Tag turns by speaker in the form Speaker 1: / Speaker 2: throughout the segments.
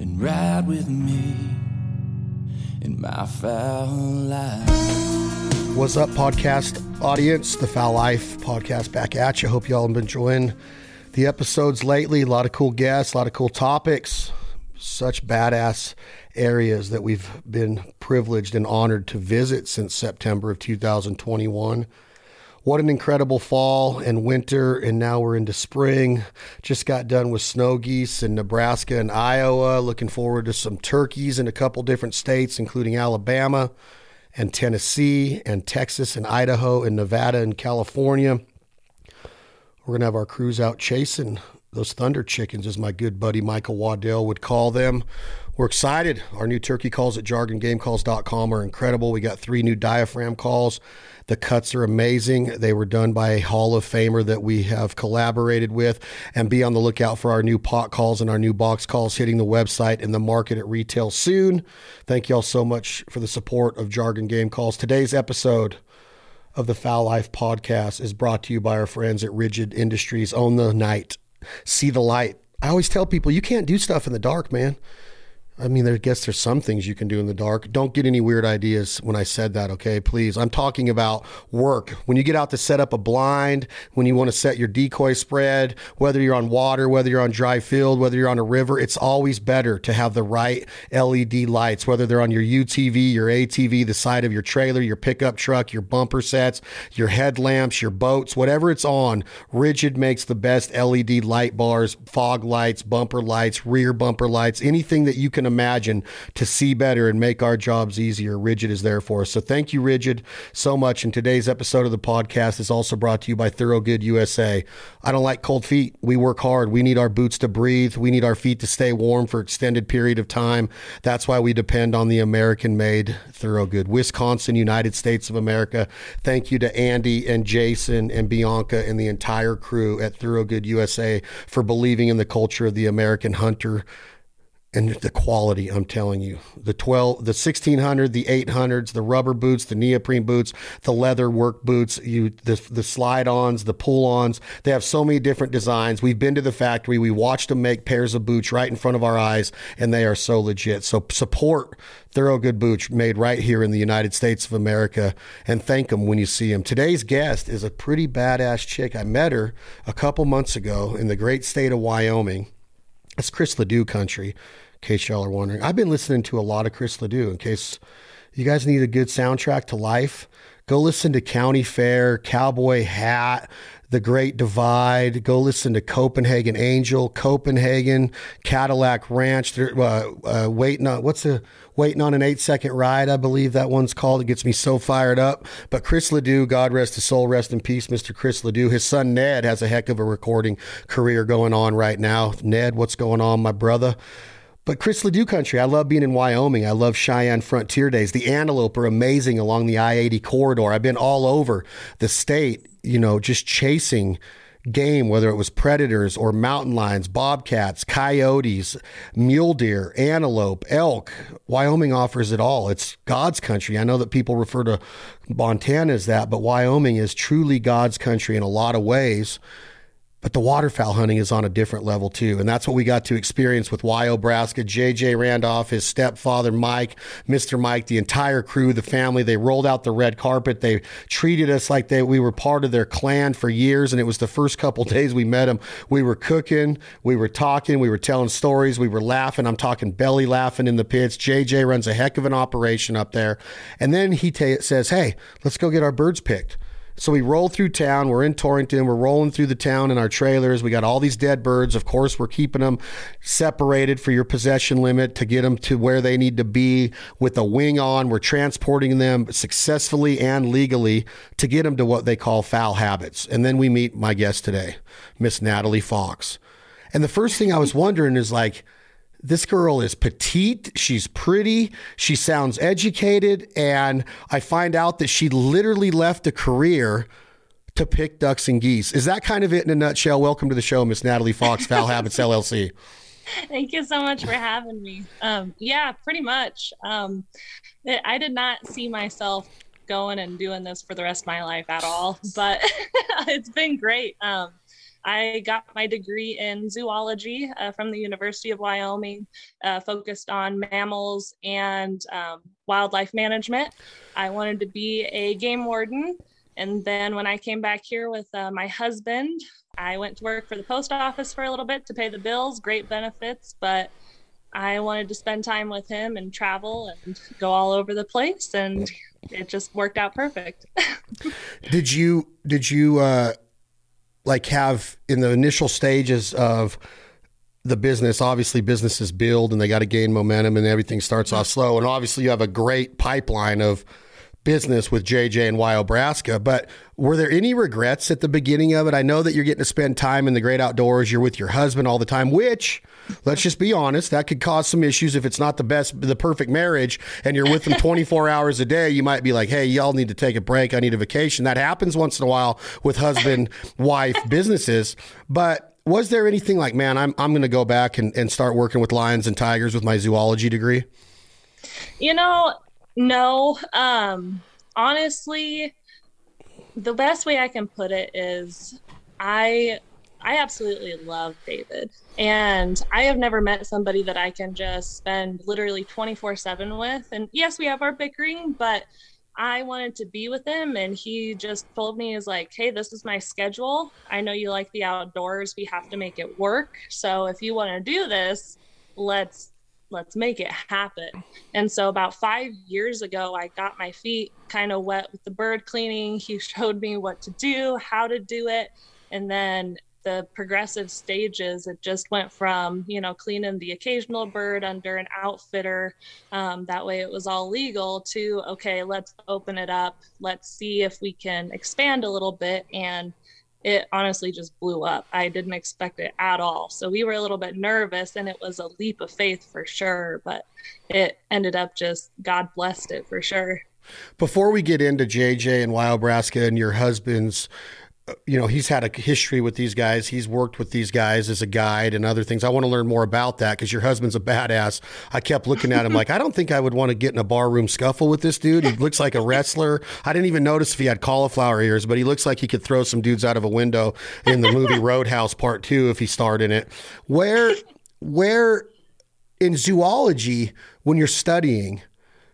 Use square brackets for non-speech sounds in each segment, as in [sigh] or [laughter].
Speaker 1: and ride with me in my Fowl Life.
Speaker 2: What's up, podcast audience? The Fowl Life podcast back at you. Hope y'all have been enjoying the episodes lately. A lot of cool guests, a lot of cool topics, such badass areas that we've been privileged and honored to visit since September of 2021. What an incredible fall and winter, and now we're into spring. Just got done with snow geese in Nebraska and Iowa. Looking forward to some turkeys in a couple different states, including Alabama and Tennessee and Texas and Idaho and Nevada and California. We're going to have our crews out chasing those thunder chickens, as my good buddy Michael Waddell would call them. We're excited. Our new turkey calls at jargongamecalls.com are incredible. We got three new diaphragm calls. The cuts are amazing. They were done by a Hall of Famer that we have collaborated with. And be on the lookout for our new pot calls and our new box calls hitting the website and the market at retail soon. Thank you all so much for the support of Jargon Game Calls. Today's episode of the Fowl Life podcast is brought to you by our friends at Rigid Industries. Own the night, see the light. I always tell people you can't do stuff in the dark, man. I mean, I guess there's some things you can do in the dark. Don't get any weird ideas when I said that, okay? Please. I'm talking about work. When you get out to set up a blind, when you want to set your decoy spread, whether you're on water, whether you're on dry field, whether you're on a river, it's always better to have the right LED lights, whether they're on your UTV, your ATV, the side of your trailer, your pickup truck, your bumper sets, your headlamps, your boats, whatever it's on. Rigid makes the best LED light bars, fog lights, bumper lights, rear bumper lights, anything that you can imagine to see better and make our jobs easier. Rigid is there for us. So thank you, Rigid, so much. And today's episode of the podcast is also brought to you by Thorogood USA. I don't like cold feet. We work hard. We need our boots to breathe. We need our feet to stay warm for extended period of time. That's why we depend on the American made Thorogood. Wisconsin, United States of America. Thank you to Andy and Jason and Bianca and the entire crew at Thorogood USA for believing in the culture of the American hunter and the quality i'm telling you the 12 the 1600 the 800s the rubber boots the neoprene boots the leather work boots you the, the slide ons the pull ons they have so many different designs we've been to the factory we watched them make pairs of boots right in front of our eyes and they are so legit so support Thorogood boots made right here in the United States of America and thank them when you see them. Today's guest is a pretty badass chick. I met her a couple months ago in the great state of Wyoming. It's Chris Ledoux country, in case y'all are wondering. I've been listening to a lot of Chris Ledoux. In case you guys need a good soundtrack to life, go listen to County Fair, Cowboy Hat, The Great Divide. Go listen to Copenhagen Angel, Copenhagen, Cadillac Ranch. Uh, uh, waiting on what's the waiting on an eight second ride, I believe that one's called. It gets me so fired up. But Chris Ledoux, God rest his soul, rest in peace, Mr. Chris Ledoux. His son Ned has a heck of a recording career going on right now. Ned, what's going on, my brother? But Chris Ledoux country, I love being in Wyoming. I love Cheyenne Frontier Days. The antelope are amazing along the I 80 corridor. I've been all over the state, you know, just chasing game, whether it was predators or mountain lions, bobcats, coyotes, mule deer, antelope, elk. Wyoming offers it all. It's God's country. I know that people refer to Montana as that, but Wyoming is truly God's country in a lot of ways. But the waterfowl hunting is on a different level too. And that's what we got to experience with Wyobraska, JJ Randolph, his stepfather, Mike, Mr. Mike, the entire crew, the family. They rolled out the red carpet. They treated us like they, we were part of their clan for years. And it was the first couple [laughs] days we met them. We were cooking, we were talking, we were telling stories, we were laughing. I'm talking belly laughing in the pits. JJ runs a heck of an operation up there. And then he ta- says, Hey, let's go get our birds picked. So we roll through town. We're in Torrington. We're rolling through the town in our trailers. We got all these dead birds. Of course, we're keeping them separated for your possession limit to get them to where they need to be with a wing on. We're transporting them successfully and legally to get them to what they call Fowl Habits. And then we meet my guest today, Miss Natalie Fox. And the first thing I was wondering is like, this girl is petite. She's pretty. She sounds educated. And I find out that she literally left a career to pick ducks and geese. Is that kind of it in a nutshell? Welcome to the show, Miss Natalie Fox, Fowl Habits [laughs] LLC.
Speaker 3: Thank you so much for having me. Um, yeah, pretty much. Um, I did not see myself going and doing this for the rest of my life at all, but [laughs] it's been great. Um, I got my degree in zoology uh, from the University of Wyoming, uh, focused on mammals and um, wildlife management. I wanted to be a game warden. And then when I came back here with uh, my husband, I went to work for the post office for a little bit to pay the bills, great benefits, but I wanted to spend time with him and travel and go all over the place. And it just worked out perfect. [laughs]
Speaker 2: did you, did you, uh, like have in the initial stages of the business obviously businesses build and they got to gain momentum and everything starts off slow and obviously you have a great pipeline of business with JJ and Wyobraska, but were there any regrets at the beginning of it? I know that you're getting to spend time in the great outdoors. You're with your husband all the time, which let's just be honest, that could cause some issues if it's not the best, the perfect marriage and you're with them 24 [laughs] hours a day. You might be like, Hey, y'all need to take a break. I need a vacation. That happens once in a while with husband, [laughs] wife businesses. But was there anything like, man, I'm, I'm going to go back and, and start working with lions and tigers with my zoology degree?
Speaker 3: You know, no. Um, honestly, the best way I can put it is I I absolutely love David. And I have never met somebody that I can just spend literally 24 7 with. And yes, we have our bickering, but I wanted to be with him. And he just told me, is like, hey, this is my schedule. I know you like the outdoors. We have to make it work. So if you want to do this, let's let's make it happen. And so about five years ago, I got my feet kind of wet with the bird cleaning. He [laughs] showed me what to do, how to do it. And then the progressive stages, it just went from, you know, cleaning the occasional bird under an outfitter. Um, that way it was all legal to, okay, let's open it up. Let's see if we can expand a little bit. And it honestly just blew up. I didn't expect it at all. So we were a little bit nervous and it was a leap of faith for sure, but it ended up just God blessed it for sure.
Speaker 2: Before we get into JJ and Wyobraska and your husband's you know, he's had a history with these guys. He's worked with these guys as a guide and other things. I want to learn more about that because your husband's a badass. I kept looking at him like, I don't think I would want to get in a barroom scuffle with this dude. He looks like a wrestler. I didn't even notice if he had cauliflower ears, but he looks like he could throw some dudes out of a window in the movie [laughs] Roadhouse Part Two if he starred in it. Where, where in zoology, when you're studying,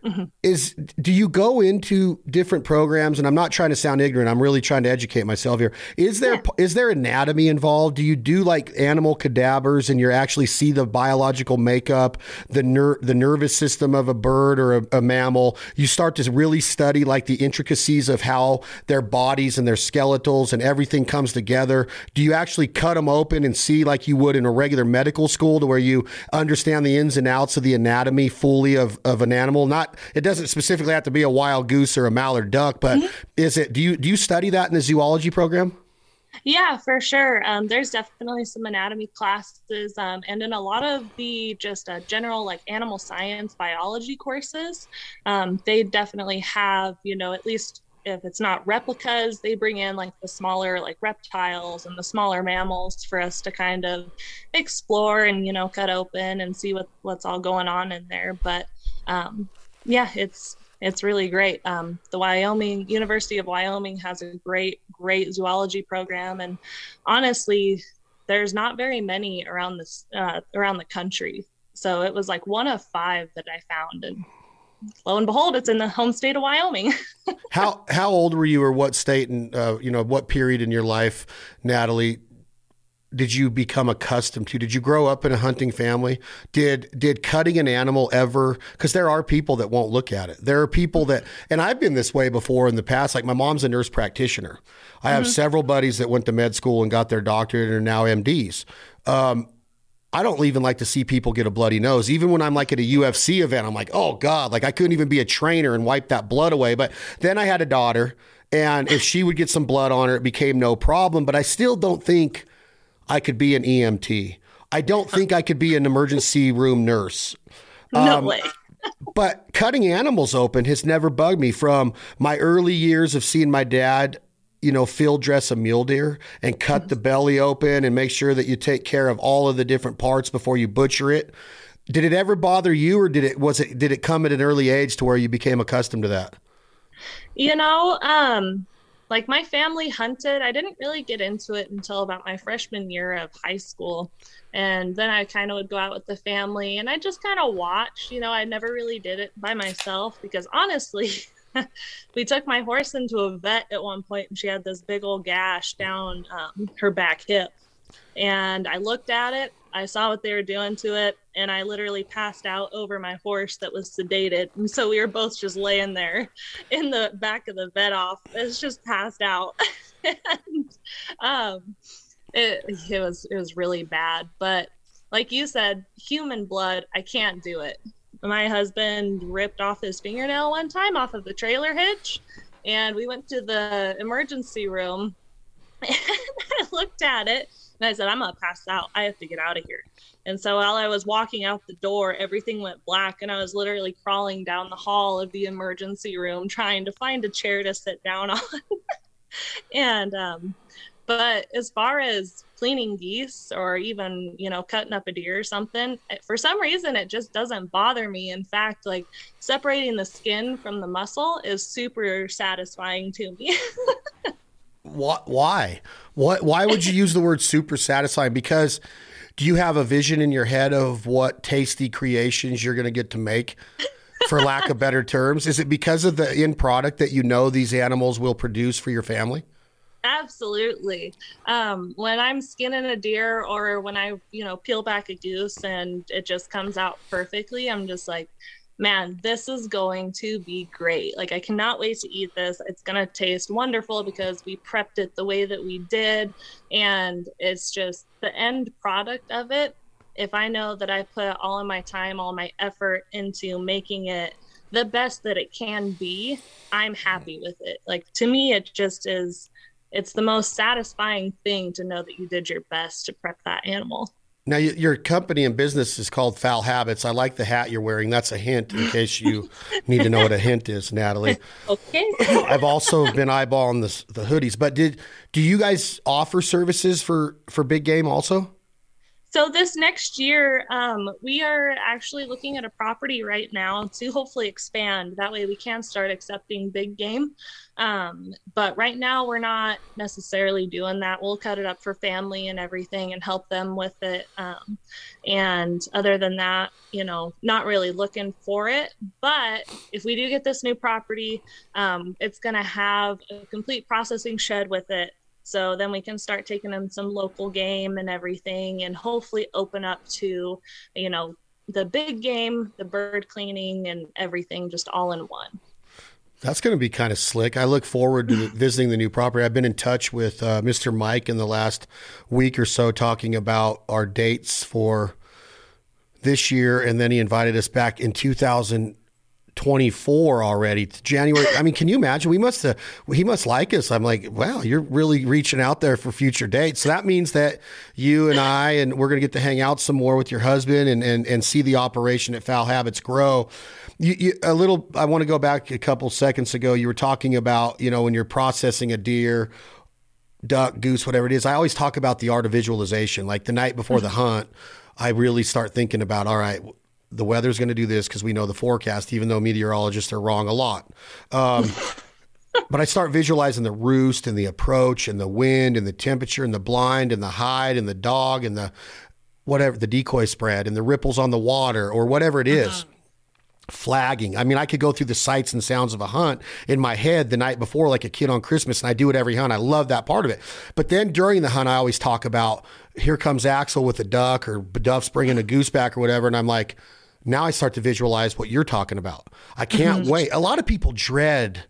Speaker 2: Mm-hmm. Is do you go into different programs? And I'm not trying to sound ignorant. I'm really trying to educate myself here. Is there yeah. is there anatomy involved? Do you do like animal cadavers and you actually see the biological makeup, the ner- the nervous system of a bird or a, a mammal? You start to really study like the intricacies of how their bodies and their skeletals and everything comes together. Do you actually cut them open and see like you would in a regular medical school to where you understand the ins and outs of the anatomy fully of, of an animal? Not it doesn't specifically have to be a wild goose or a mallard duck, but mm-hmm. is it? Do you do you study that in the zoology program?
Speaker 3: Yeah, for sure. Um, there's definitely some anatomy classes, um, and in a lot of the just uh, general like animal science biology courses, um, they definitely have you know at least if it's not replicas, they bring in like the smaller like reptiles and the smaller mammals for us to kind of explore and you know cut open and see what what's all going on in there. But um, yeah, it's it's really great. Um, the Wyoming University of Wyoming has a great great zoology program, and honestly, there's not very many around this uh, around the country. So it was like one of five that I found, and lo and behold, it's in the home state of Wyoming. [laughs]
Speaker 2: how how old were you, or what state, and uh, you know what period in your life, Natalie, did you become accustomed to? Did you grow up in a hunting family? Did did cutting an animal ever? Because there are people that won't look at it. There are people that, and I've been this way before in the past. Like my mom's a nurse practitioner. I have mm-hmm. several buddies that went to med school and got their doctorate and are now MDs. Um, I don't even like to see people get a bloody nose. Even when I'm like at a UFC event, I'm like, oh God, like I couldn't even be a trainer and wipe that blood away. But then I had a daughter, and if she would get some blood on her, it became no problem. But I still don't think I could be an EMT. I don't think I could be an emergency room nurse.
Speaker 3: No um, way.
Speaker 2: but cutting animals open has never bugged me from my early years of seeing my dad, you know, field dress a mule deer and cut the belly open and make sure that you take care of all of the different parts before you butcher it. Did it ever bother you or did it was it did it come at an early age to where you became accustomed to that?
Speaker 3: You know, um like my family hunted. I didn't really get into it until about my freshman year of high school. And then I kind of would go out with the family and I just kind of watch. You know, I never really did it by myself because honestly, [laughs] we took my horse into a vet at one point and she had this big old gash down um, her back hip. And I looked at it, I saw what they were doing to it, and I literally passed out over my horse that was sedated. And so we were both just laying there [laughs] in the back of the vet office, just passed out. [laughs] and um, it, it was it was really bad. But like you said, human blood, I can't do it. My husband ripped off his fingernail one time off of the trailer hitch, and we went to the emergency room. [laughs] And I looked at it and I said, I'm going to pass out. I have to get out of here. And so while I was walking out the door, everything went black. And I was literally crawling down the hall of the emergency room trying to find a chair to sit down [laughs] on. and, um, but as far as cleaning geese or even, you know, cutting up a deer or something, for some reason, it just doesn't bother me. In fact, like separating the skin from the muscle is super satisfying to me. [laughs]
Speaker 2: Why? What? Why would you use the word super satisfying? Because do you have a vision in your head of what tasty creations you're going to get to make? For lack of better terms, is it because of the end product that you know these animals will produce for your family?
Speaker 3: Absolutely. Um, when I'm skinning a deer or when I, you know, peel back a goose and it just comes out perfectly, I'm just like, man, this is going to be great. Like, I cannot wait to eat this. It's going to taste wonderful because we prepped it the way that we did. And it's just the end product of it. If I know that I put all of my time, all my effort into making it the best that it can be, I'm happy mm. with it. Like, to me, it just is. It's the most satisfying thing to know that you did your best to prep that animal.
Speaker 2: Now, your company and business is called Fowl Habits. I like the hat you're wearing. That's a hint in case you [laughs] need to know what a hint is, Natalie.
Speaker 3: Okay. [laughs]
Speaker 2: I've also been eyeballing the, the hoodies, but did do you guys offer services for for big game also?
Speaker 3: So this next year, um, we are actually looking at a property right now to hopefully expand. That way, we can start accepting big game. Um, but right now, we're not necessarily doing that. We'll cut it up for family and everything and help them with it. Um, and other than that, you know, not really looking for it. But if we do get this new property, um, it's going to have a complete processing shed with it so then we can start taking them some local game and everything and hopefully open up to, you know, the big game, the bird cleaning and everything just all in one.
Speaker 2: That's going to be kind of slick. I look forward to [sighs] visiting the new property. I've been in touch with uh, Mr. Mike in the last week or so talking about our dates for this year. And then he invited us back in 2000- 24 already January. I mean, can you imagine? We must have, he must like us. I'm like, wow, you're really reaching out there for future dates. So that means that you and I, and we're going to get to hang out some more with your husband and, and, and see the operation at Fowl Habits grow. You, you, a little, I want to go back a couple seconds ago. You were talking about, you know, when you're processing a deer, duck, goose, whatever it is. I always talk about the art of visualization. Like the night before the mm-hmm. hunt, I really start thinking about, all right, the weather's going to do this because we know the forecast, even though meteorologists are wrong a lot. Um, [laughs] but I start visualizing the roost and the approach and the wind and the temperature and the blind and the hide and the dog and the whatever, the decoy spread and the ripples on the water or whatever it is. Uh-huh. Flagging. I mean, I could go through the sights and sounds of a hunt in my head the night before, like a kid on Christmas, and I do it every hunt. I love that part of it. But then during the hunt, I always talk about here comes Axel with a duck or Duff's bringing a goose back or whatever. And I'm like, now I start to visualize what you're talking about. I can't mm-hmm. wait. A lot of people dread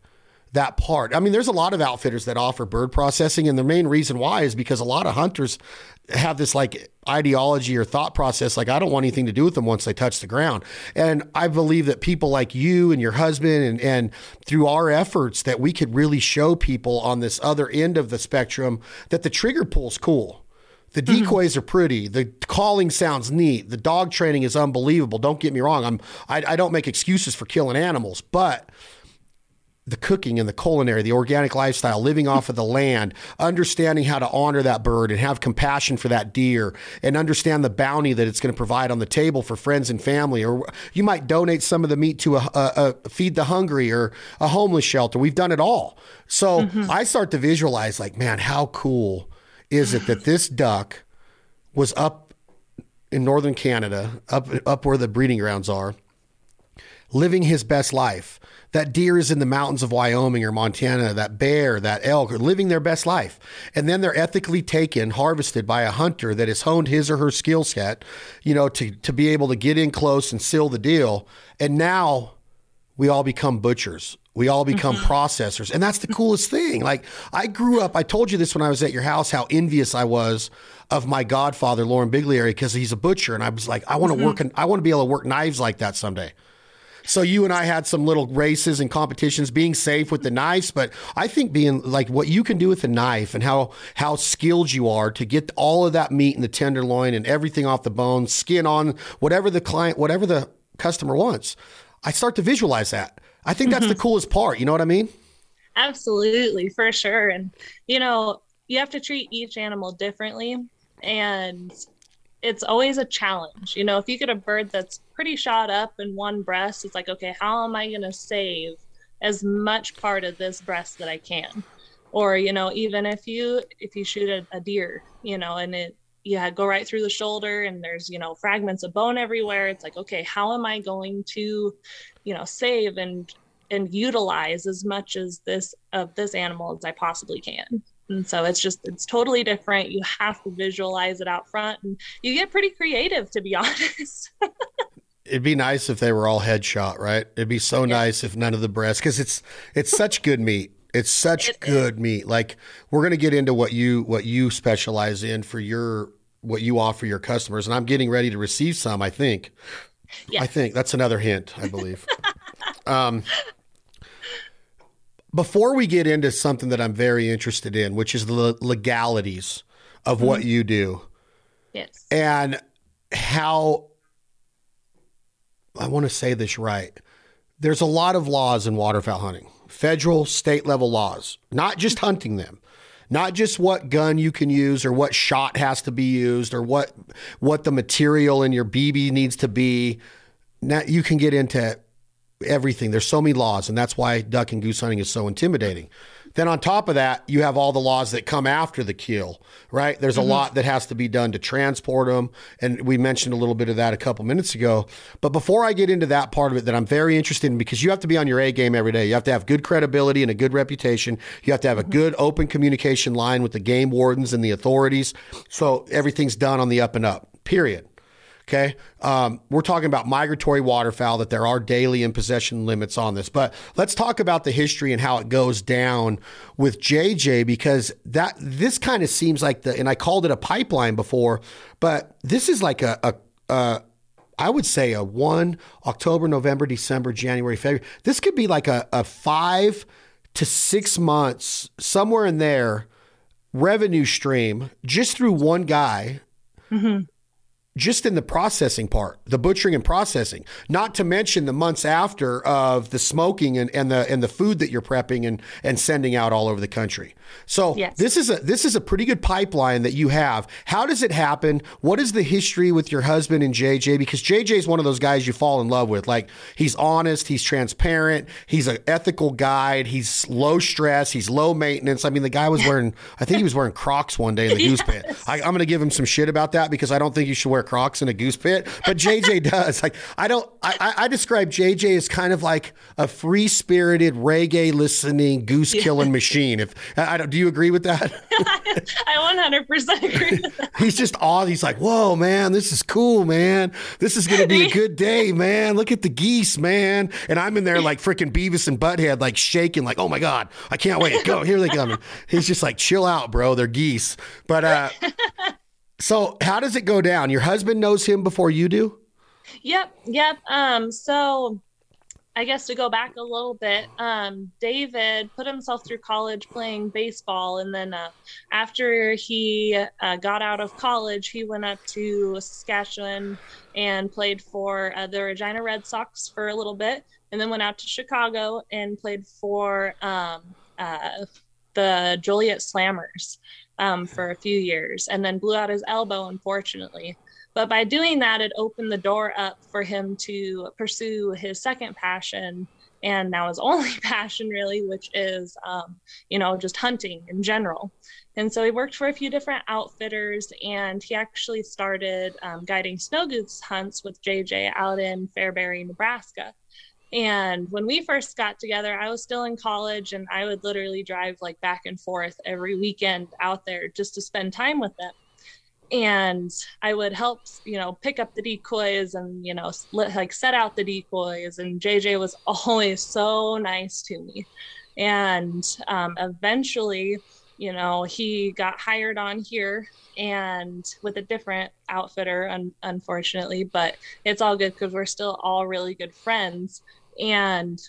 Speaker 2: that part. I mean, there's a lot of outfitters that offer bird processing, and the main reason why is because a lot of hunters have this like ideology or thought process like I don't want anything to do with them once they touch the ground. And I believe that people like you and your husband and and through our efforts that we could really show people on this other end of the spectrum that the trigger pull's cool. The mm-hmm. decoys mm-hmm. are pretty. The calling sounds neat. The dog training is unbelievable. Don't get me wrong. I'm I, I don't make excuses for killing animals, but the cooking and the culinary, the organic lifestyle, living off of the land, understanding how to honor that bird and have compassion for that deer and understand the bounty that it's going to provide on the table for friends and family. Or you might donate some of the meat to a, a, a feed the hungry or a homeless shelter. We've done it all. So mm-hmm. I start to visualize like, man, how cool is it that this duck was up in northern Canada, up up where the breeding grounds are, living his best life that deer is in the mountains of Wyoming or Montana, that bear, that elk are living their best life. And then they're ethically taken, harvested by a hunter that has honed his or her skill set, you know, to, to be able to get in close and seal the deal. And now we all become butchers. We all become mm-hmm. processors. And that's the coolest thing. Like I grew up, I told you this when I was at your house, how envious I was of my godfather, Lauren Biglieri, because he's a butcher. And I was like, I want to mm-hmm. work, I want to be able to work knives like that someday. So you and I had some little races and competitions being safe with the knives, but I think being like what you can do with the knife and how how skilled you are to get all of that meat and the tenderloin and everything off the bone, skin on, whatever the client, whatever the customer wants. I start to visualize that. I think that's mm-hmm. the coolest part. You know what I mean?
Speaker 3: Absolutely, for sure. And you know, you have to treat each animal differently. And it's always a challenge. You know, if you get a bird that's pretty shot up in one breast, it's like, okay, how am I going to save as much part of this breast that I can? Or, you know, even if you if you shoot a, a deer, you know, and it you go right through the shoulder and there's, you know, fragments of bone everywhere, it's like, okay, how am I going to, you know, save and and utilize as much as this of this animal as I possibly can? And so it's just, it's totally different. You have to visualize it out front and you get pretty creative, to be [laughs] honest.
Speaker 2: It'd be nice if they were all headshot, right? It'd be so yeah. nice if none of the breasts, because it's it's such good meat. It's such it good is. meat. Like we're gonna get into what you what you specialize in for your what you offer your customers, and I'm getting ready to receive some. I think. Yes. I think that's another hint. I believe. [laughs] um, before we get into something that I'm very interested in, which is the legalities of mm-hmm. what you do.
Speaker 3: Yes.
Speaker 2: And how I want to say this right. There's a lot of laws in waterfowl hunting, federal, state level laws, not just hunting them, not just what gun you can use or what shot has to be used or what what the material in your BB needs to be. Now you can get into everything. There's so many laws, and that's why duck and goose hunting is so intimidating. Then on top of that, you have all the laws that come after the kill, right? There's a mm-hmm. lot that has to be done to transport them, and we mentioned a little bit of that a couple minutes ago. But before I get into that part of it, that I'm very interested in, because you have to be on your A game every day. You have to have good credibility and a good reputation. You have to have a mm-hmm. good open communication line with the game wardens and the authorities, so everything's done on the up and up. Period. Okay. Um, we're talking about migratory waterfowl, that there are daily and possession limits on this. But let's talk about the history and how it goes down with JJ, because that this kind of seems like the, and I called it a pipeline before, but this is like a, a, a I would say a one October, November, December, January, February. This could be like a, a five to six months, somewhere in there, revenue stream just through one guy. Mm-hmm just in the processing part, the butchering and processing, not to mention the months after of the smoking and, and the and the food that you're prepping and and sending out all over the country. So yes. this is a this is a pretty good pipeline that you have. How does it happen? What is the history with your husband and JJ? Because JJ is one of those guys you fall in love with. Like he's honest, he's transparent, he's an ethical guide, he's low stress, he's low maintenance. I mean, the guy was wearing I think he was wearing Crocs one day in the [laughs] yes. goose pit. I, I'm going to give him some shit about that because I don't think you should wear Crocs in a goose pit, but JJ [laughs] does. Like I don't. I, I describe JJ as kind of like a free spirited reggae listening goose killing machine. If I don't, do you agree with that? [laughs]
Speaker 3: I 100 percent agree.
Speaker 2: he's just awed. He's like, whoa, man, this is cool, man. This is gonna be a good day, man. Look at the geese, man. And I'm in there like freaking Beavis and Butthead, like shaking, like, oh my god, I can't wait. Go here they come. He's just like, chill out, bro. They're geese. But uh [laughs] so, how does it go down? Your husband knows him before you do?
Speaker 3: Yep, yep. Um, so I guess to go back a little bit, um, David put himself through college playing baseball, and then uh, after he uh, got out of college, he went up to Saskatchewan and played for uh, the Regina Red Sox for a little bit, and then went out to Chicago and played for um, uh, the Joliet Slammers um, for a few years, and then blew out his elbow, unfortunately. But by doing that, it opened the door up for him to pursue his second passion and now his [laughs] only passion, really, which is, um, you know, just hunting in general. And so he worked for a few different outfitters and he actually started um, guiding snow goose hunts with JJ out in Fairbury, Nebraska. And when we first got together, I was still in college and I would literally drive like back and forth every weekend out there just to spend time with them and I would help, you know, pick up the decoys and, you know, like set out the decoys. And JJ was [laughs] always so nice to me. And um, eventually, you know, he got hired on here and with a different outfitter, un- unfortunately, but it's all good because we're still all really good friends. And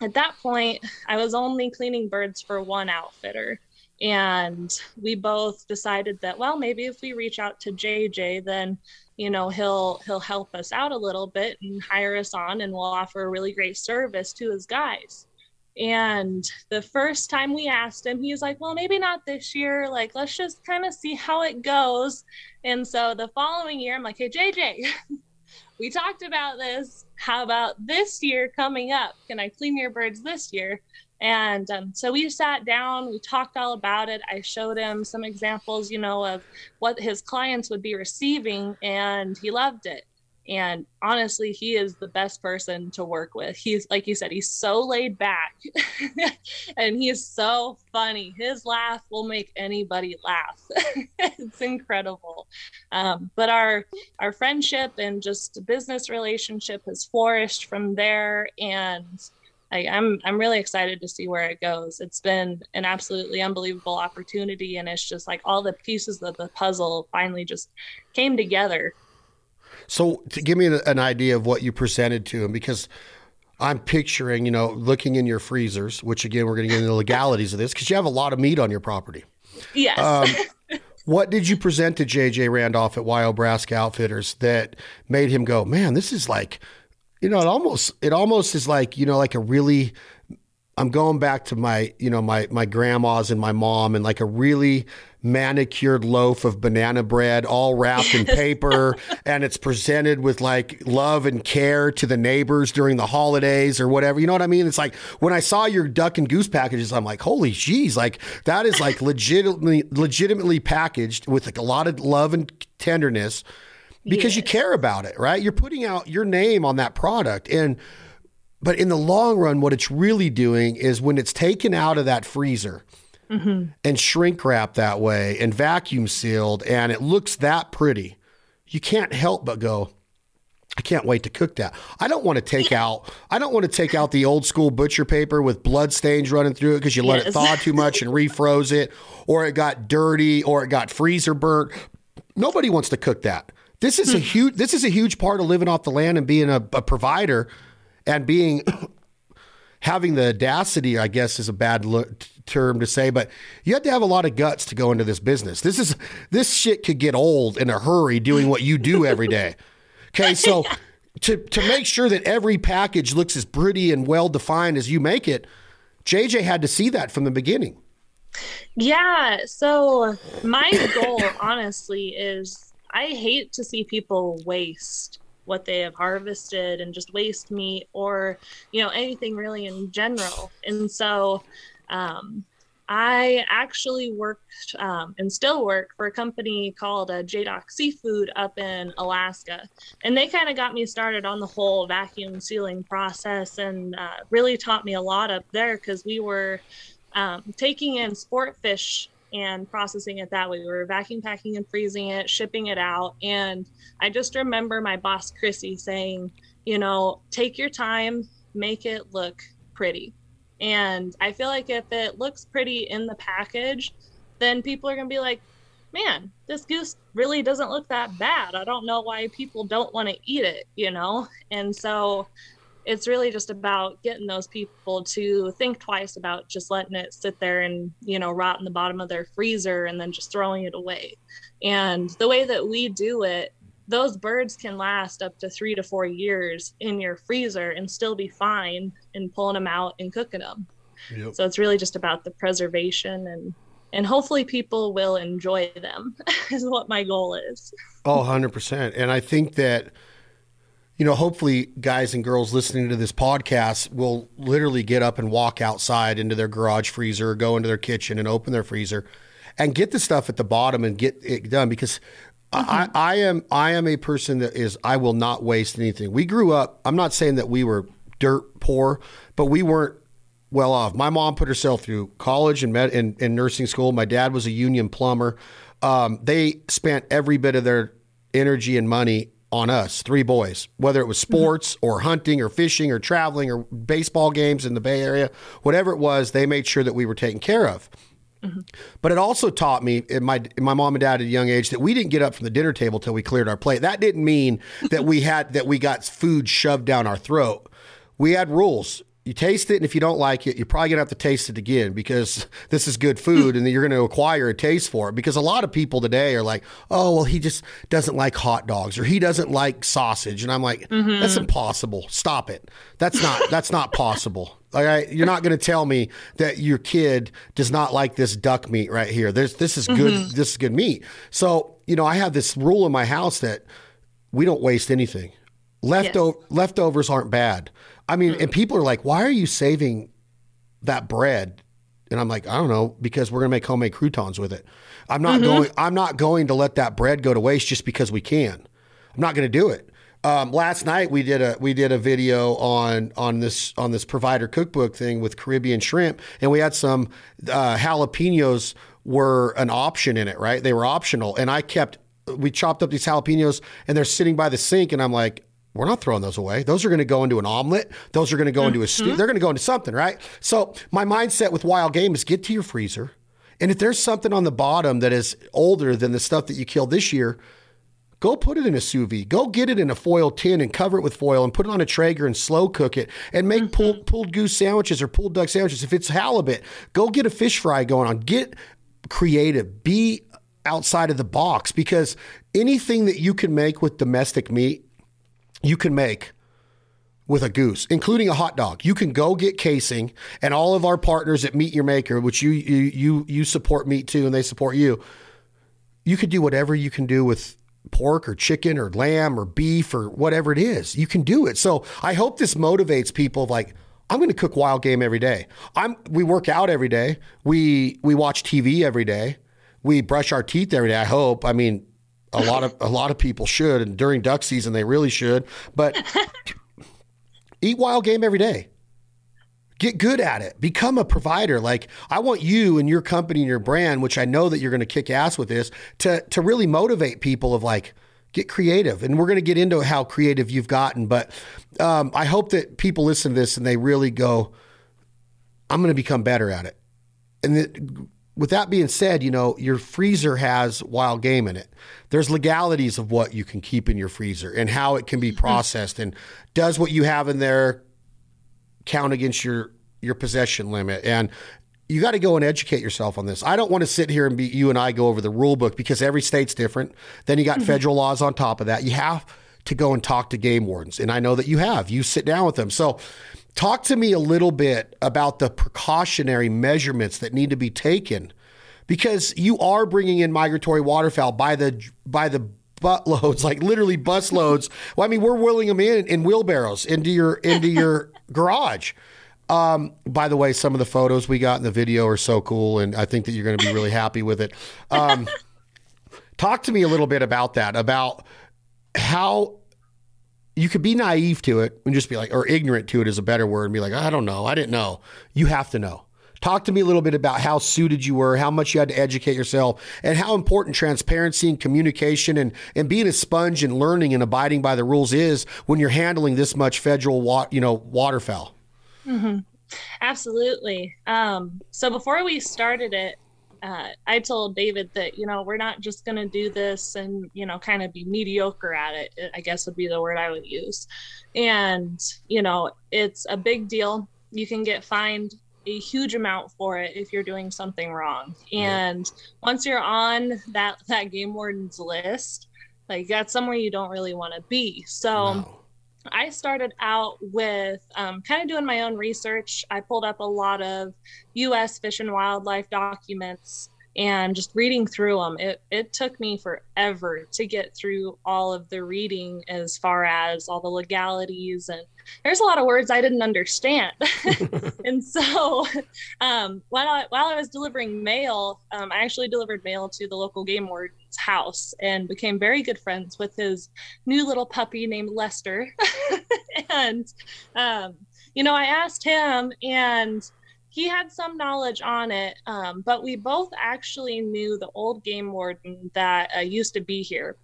Speaker 3: at that point, I was only cleaning birds for one outfitter and we both decided that well maybe if we reach out to jj then you know he'll he'll help us out a little bit and hire us on and we'll offer a really great service to his guys and the first time we asked him he was like well maybe not this year. Like let's just kind of see how it goes. And so the following year i'm like hey jj [laughs] we talked about this. How about this year coming up? Can i clean your birds this year? And um, so we sat down, we talked all about it. I showed him some examples, you know, of what his clients would be receiving, and he loved it. And honestly, he is the best person to work with. He's, like you said, he's so laid back [laughs] and he is so funny. His laugh will make anybody laugh. [laughs] it's incredible. Um, but our, our friendship and just business relationship has flourished from there. And I, I'm I'm really excited to see where it goes. It's been an absolutely unbelievable opportunity, and it's just like all the pieces of the puzzle finally just came together.
Speaker 2: So, to give me an idea of what you presented to him, because I'm picturing, you know, looking in your freezers, which again we're going to get into the legalities of this, because you have a lot of meat on your property.
Speaker 3: Yes.
Speaker 2: Um, [laughs] what did you present to JJ Randolph at Wyobraska Outfitters that made him go, man, this is like you know, it almost it almost is like you know, like a really. I'm going back to my, you know, my my grandma's and my mom, and like a really manicured loaf of banana bread, all wrapped in paper, [laughs] and it's presented with like love and care to the neighbors during the holidays or whatever. You know what I mean? It's like when I saw your duck and goose packages, I'm like, holy jeez, like that is like legitimately legitimately packaged with like a lot of love and tenderness because yes. you care about it, right? You're putting out your name on that product. And, but in the long run, what it's really doing is when it's taken out of that freezer mm-hmm. and shrink wrapped that way and vacuum sealed and it looks that pretty, you can't help but go, I can't wait to cook that. I don't want to take out I don't want to take out the old school butcher paper with blood stains running through it because you let yes. it thaw too much and refroze it, or it got dirty, or it got freezer burnt. Nobody wants to cook that. This is a hmm. huge. This is a huge part of living off the land and being a, a provider, and being having the audacity. I guess is a bad term to say, but you have to have a lot of guts to go into this business. This is this shit could get old in a hurry doing what you do every day. Okay, so [laughs] to to make sure that every package looks as pretty and well defined as you make it, JJ had to see that from the beginning.
Speaker 3: Yeah. So my goal, honestly, is I hate to see people waste what they have harvested and just waste meat or you know anything really in general. And so um, i actually worked um, and still work for a company called uh, seafood up in alaska. And they kind of got me started on the whole vacuum sealing process and uh, really taught me a lot up there because we were um, taking in sport fish and processing it that way. We were vacuum packing and freezing it, shipping it out. And I just remember my boss, Chrissy, saying, you know, take your time, make it look pretty. And I feel like if it looks pretty in the package, then people are going to be like, man, this goose really doesn't look that bad. I don't know why people don't want to eat it, you know? And so it's really just about getting those people to think twice about just letting it sit there and you know rot in the bottom of their freezer and then just throwing it away. And the way that we do it those birds can last up to three to four years in your freezer and still be fine in pulling them out and cooking them yep. so it's really just about the preservation and and hopefully people will enjoy them [laughs] is what my goal is.
Speaker 2: Oh 100% and i think that you know, hopefully guys and girls listening to this podcast will literally get up and walk outside into their garage freezer or go into their kitchen and open their freezer and get the stuff at the bottom and get it done because mm-hmm. I, I am I am a person that is I will not waste anything. We grew up, I'm not saying that we were dirt poor, but we weren't well off. My mom put herself through college and med and, and nursing school. My dad was a union plumber. Um, they spent every bit of their energy and money on us, three boys, whether it was mm-hmm. sports or hunting or fishing or traveling or baseball games in the Bay Area, whatever it was, they made sure that we were taken care of. Mm-hmm. But it also taught me, in my my mom and dad at a young age, that we didn't get up from the dinner table till we cleared our plate. That didn't mean that we had that we got food shoved down our throat. We had rules you taste it, and if you don't like it, you're probably gonna have to taste it again because [laughs] this is good food, and you're gonna acquire a taste for it. Because a lot of people today are like, "Oh, well, he just doesn't like hot dogs, or he doesn't like sausage," and I'm like, mm-hmm. "That's impossible. Stop it. That's not that's not possible." All right, you're not going to tell me that your kid does not like this duck meat right here. There's this is good. Mm-hmm. This is good meat. So you know, I have this rule in my house that we don't waste anything. Leftover yes. leftovers aren't bad. I mean, and people are like, why are you saving that bread? And I'm like, I don't know, because we're gonna make homemade croutons with it. I'm not mm-hmm. going. I'm not going to let that bread go to waste just because we can. I'm not going to do it. Um, last night we did a we did a video on on this on this provider cookbook thing with Caribbean shrimp, and we had some uh, jalapenos were an option in it. Right, they were optional, and I kept we chopped up these jalapenos, and they're sitting by the sink, and I'm like, we're not throwing those away. Those are going to go into an omelet. Those are going to go mm-hmm. into a stew. Mm-hmm. They're going to go into something, right? So my mindset with wild game is get to your freezer. And if there's something on the bottom that is older than the stuff that you killed this year, go put it in a sous vide. Go get it in a foil tin and cover it with foil and put it on a Traeger and slow cook it and make mm-hmm. pulled, pulled goose sandwiches or pulled duck sandwiches. If it's halibut, go get a fish fry going on. Get creative. Be outside of the box because anything that you can make with domestic meat you can make with a goose, including a hot dog. You can go get casing, and all of our partners at Meat Your Maker, which you you you you support meat too, and they support you. You could do whatever you can do with pork or chicken or lamb or beef or whatever it is. You can do it. So I hope this motivates people. Like I'm going to cook wild game every day. I'm we work out every day. We we watch TV every day. We brush our teeth every day. I hope. I mean, a lot of a lot of people should, and during duck season they really should. But [laughs] eat wild game every day. Get good at it. Become a provider. Like I want you and your company and your brand, which I know that you're going to kick ass with this, to to really motivate people of like get creative. And we're going to get into how creative you've gotten. But um, I hope that people listen to this and they really go, I'm going to become better at it. And that with that being said, you know, your freezer has wild game in it. There's legalities of what you can keep in your freezer and how it can be mm-hmm. processed and does what you have in there count against your your possession limit and you got to go and educate yourself on this. I don't want to sit here and be you and I go over the rule book because every state's different. Then you got mm-hmm. federal laws on top of that. You have to go and talk to game wardens and I know that you have. You sit down with them. So Talk to me a little bit about the precautionary measurements that need to be taken because you are bringing in migratory waterfowl by the by the buttloads, [laughs] like literally busloads. Well, I mean, we're wheeling them in in wheelbarrows into your into your [laughs] garage. Um, by the way, some of the photos we got in the video are so cool, and I think that you're going to be really happy with it. Um, [laughs] talk to me a little bit about that, about how you could be naive to it and just be like, or ignorant to it is a better word, and be like, I don't know, I didn't know. You have to know. Talk to me a little bit about how suited you were, how much you had to educate yourself, and how important transparency and communication and, and being a sponge and learning and abiding by the rules is when you're handling this much federal, wa- you know, waterfowl.
Speaker 3: Mm-hmm. Absolutely. Um, so before we started it, uh, I told David that, you know, we're not just going to do this and, you know, kind of be mediocre at it, I guess would be the word I would use. And, you know, it's a big deal. You can get fined a huge amount for it if you're doing something wrong. And once you're on that, that game warden's list, like that's somewhere you don't really want to be. So, no. I started out with um, kind of doing my own research. I pulled up a lot of U.S. fish and wildlife documents and just reading through them. It, it took me forever to get through all of the reading as far as all the legalities and there's a lot of words I didn't understand. [laughs] [laughs] and so um, while, I, while I was delivering mail, um, I actually delivered mail to the local game warden's house and became very good friends with his new little puppy named Lester. [laughs] and, um, you know, I asked him and he had some knowledge on it, um, but we both actually knew the old game warden that uh, used to be here.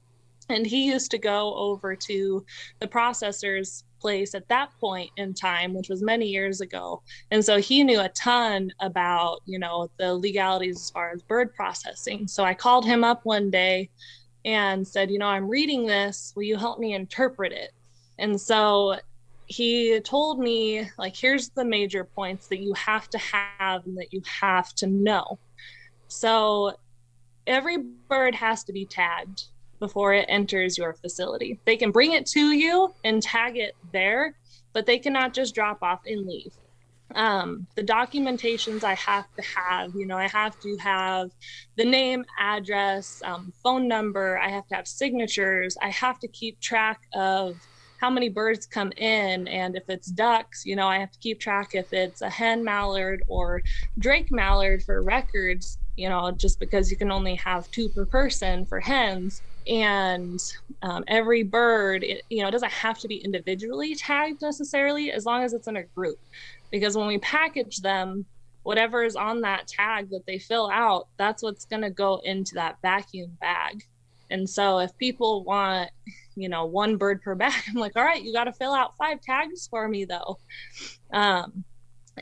Speaker 3: And he used to go over to the processors place at that point in time, which was many years ago. And so he knew a ton about, you know, the legalities as far as bird processing. So I called him up one day and said, you know, I'm reading this. Will you help me interpret it? And so he told me, like, here's the major points that you have to have and that you have to know. So every bird has to be tagged before it enters your facility. They can bring it to you and tag it there, but they cannot just drop off and leave. Um, the documentations I have to have, you know, I have to have the name, address, um, phone number, I have to have signatures, I have to keep track of how many birds come in and if it's ducks you know i have to keep track if it's a hen mallard or drake mallard for records you know just because you can only have two per person for hens. And um, every bird it, you know it doesn't have to be individually tagged necessarily as long as it's in a group. Because when we package them whatever is on that tag that they fill out that's what's going to go into that vacuum bag and so if people want you know one bird per bag [laughs] i'm like all right you got to fill out five tags for me though um,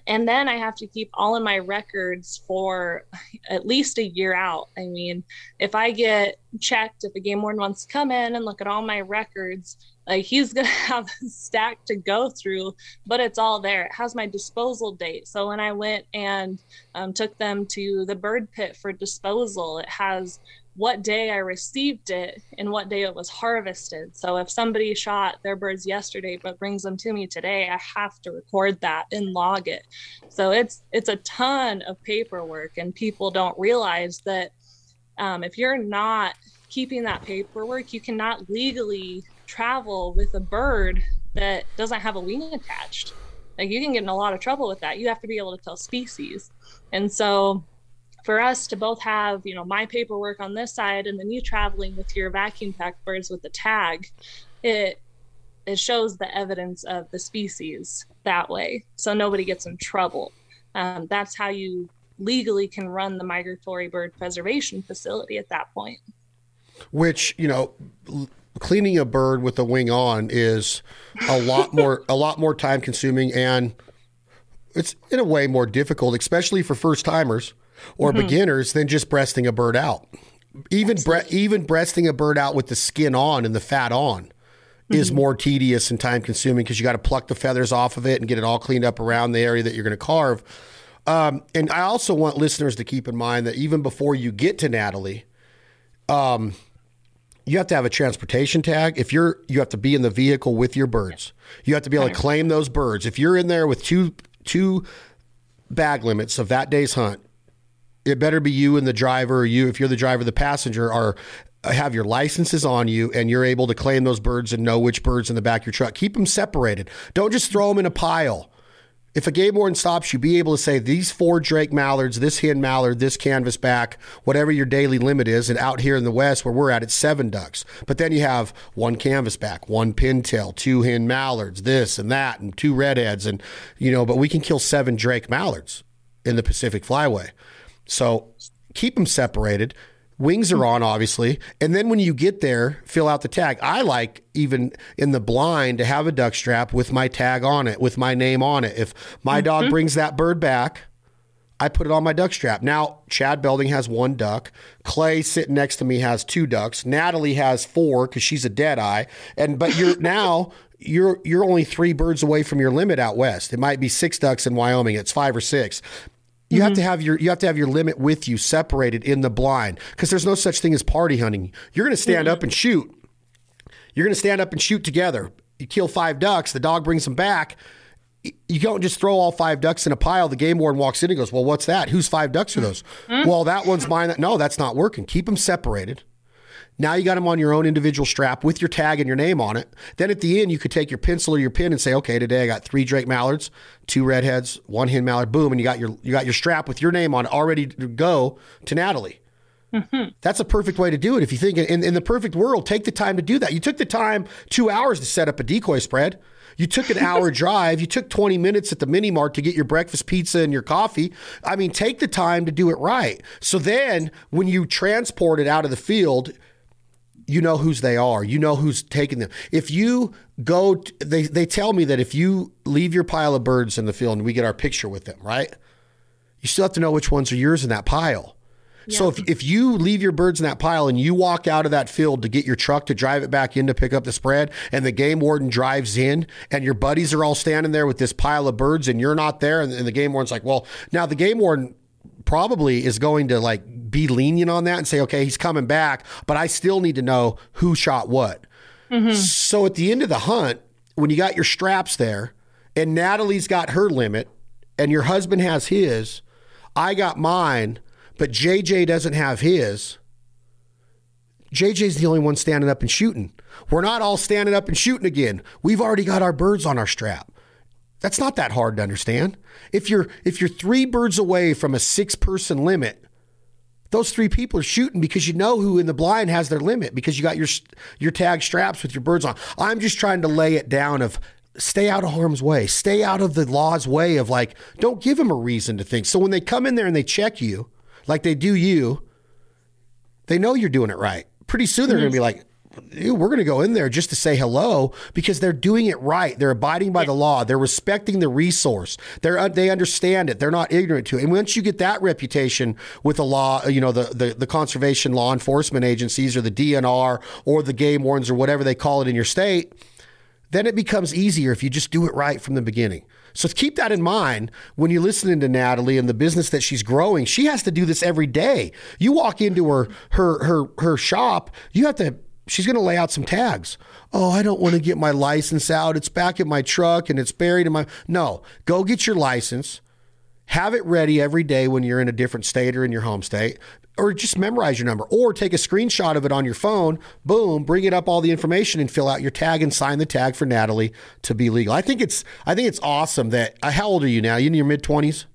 Speaker 3: and then I have to keep all of my records for at least a year out. I mean, if I get checked, if a game warden wants to come in and look at all my records, like he's gonna [laughs] have a stack to go through, but it's all there. It has my disposal date. So when I went and um, took them to the bird pit for disposal, it has what day I received it and what day it was harvested. So if somebody shot their birds yesterday but brings them to me today, I have to record that and log it. So it's it's a ton of paperwork, and people don't realize that um, if you're not keeping that paperwork, you cannot legally travel with a bird that doesn't have a wing attached. Like you can get in a lot of trouble with that. You have to be able to tell species, and so for us to both have you know my paperwork on this side and then you traveling with your vacuum packed birds with the tag it it shows the evidence of the species that way. So nobody gets in trouble. Um, that's how you legally can run the migratory bird preservation facility at that point.
Speaker 2: Which you know cleaning a bird with a wing on is a lot [laughs] more a lot more time consuming and it's in a way more difficult especially for first timers or mm-hmm. beginners than just breasting a bird out. Even bre- even breasting a bird out with the skin on and the fat on mm-hmm. is more tedious and time consuming because you got to pluck the feathers off of it and get it all cleaned up around the area that you're going to carve. Um, and I also want listeners to keep in mind that even before you get to Natalie, um, you have to have a transportation tag. If you're, you have to be in the vehicle with your birds. You have to be able to claim those birds. If you're in there with two two bag limits of that day's hunt, it better be you and the driver, or you, if you're the driver, the passenger, are have your licenses on you and you're able to claim those birds and know which birds in the back of your truck. Keep them separated. Don't just throw them in a pile. If a game warden stops you, be able to say these four Drake mallards, this hen mallard, this canvas back, whatever your daily limit is. And out here in the West where we're at, it's seven ducks. But then you have one canvas back, one pintail, two hen mallards, this and that, and two redheads. And, you know, but we can kill seven Drake mallards in the Pacific Flyway. So keep them separated. Wings are on, obviously. And then when you get there, fill out the tag. I like, even in the blind, to have a duck strap with my tag on it, with my name on it. If my mm-hmm. dog brings that bird back, I put it on my duck strap. Now, Chad Belding has one duck. Clay sitting next to me has two ducks. Natalie has four because she's a dead eye. And but you're [laughs] now you're you're only three birds away from your limit out west. It might be six ducks in Wyoming. It's five or six. You mm-hmm. have to have your you have to have your limit with you separated in the blind because there's no such thing as party hunting. You're going to stand mm-hmm. up and shoot. You're going to stand up and shoot together. You kill five ducks. The dog brings them back you don't just throw all five ducks in a pile. The game warden walks in and goes, "Well, what's that? Whose five ducks are those?" Mm-hmm. Well, that one's mine. No, that's not working. Keep them separated. Now you got them on your own individual strap with your tag and your name on it. Then at the end, you could take your pencil or your pen and say, "Okay, today I got three Drake mallards, two redheads, one hen mallard." Boom, and you got your you got your strap with your name on it, all ready to go to Natalie. Mm-hmm. That's a perfect way to do it. If you think in, in the perfect world, take the time to do that. You took the time two hours to set up a decoy spread. You took an hour [laughs] drive. You took 20 minutes at the mini mart to get your breakfast pizza and your coffee. I mean, take the time to do it right. So then when you transport it out of the field, you know whose they are. You know who's taking them. If you go, t- they, they tell me that if you leave your pile of birds in the field and we get our picture with them, right? You still have to know which ones are yours in that pile. So if, if you leave your birds in that pile and you walk out of that field to get your truck to drive it back in to pick up the spread, and the game warden drives in, and your buddies are all standing there with this pile of birds, and you're not there, and, and the game warden's like, well, now the game warden probably is going to like be lenient on that and say, okay, he's coming back, but I still need to know who shot what. Mm-hmm. So at the end of the hunt, when you got your straps there, and Natalie's got her limit, and your husband has his, I got mine but JJ doesn't have his. JJ's the only one standing up and shooting. We're not all standing up and shooting again. We've already got our birds on our strap. That's not that hard to understand. If you're if you're 3 birds away from a 6 person limit, those three people are shooting because you know who in the blind has their limit because you got your your tag straps with your birds on. I'm just trying to lay it down of stay out of harm's way. Stay out of the law's way of like don't give them a reason to think. So when they come in there and they check you, like they do you, they know you're doing it right. Pretty soon they're mm-hmm. going to be like, we're going to go in there just to say hello because they're doing it right. They're abiding by the law. They're respecting the resource. They're uh, they understand it. They're not ignorant to it. And once you get that reputation with the law, you know the, the the conservation law enforcement agencies or the DNR or the game wardens or whatever they call it in your state, then it becomes easier if you just do it right from the beginning. So keep that in mind when you're listening to Natalie and the business that she's growing. She has to do this every day. You walk into her her her her shop, you have to she's going to lay out some tags. Oh, I don't want to get my license out. It's back in my truck and it's buried in my No, go get your license. Have it ready every day when you're in a different state or in your home state or just memorize your number or take a screenshot of it on your phone boom bring it up all the information and fill out your tag and sign the tag for natalie to be legal i think it's i think it's awesome that uh, how old are you now you in your mid-20s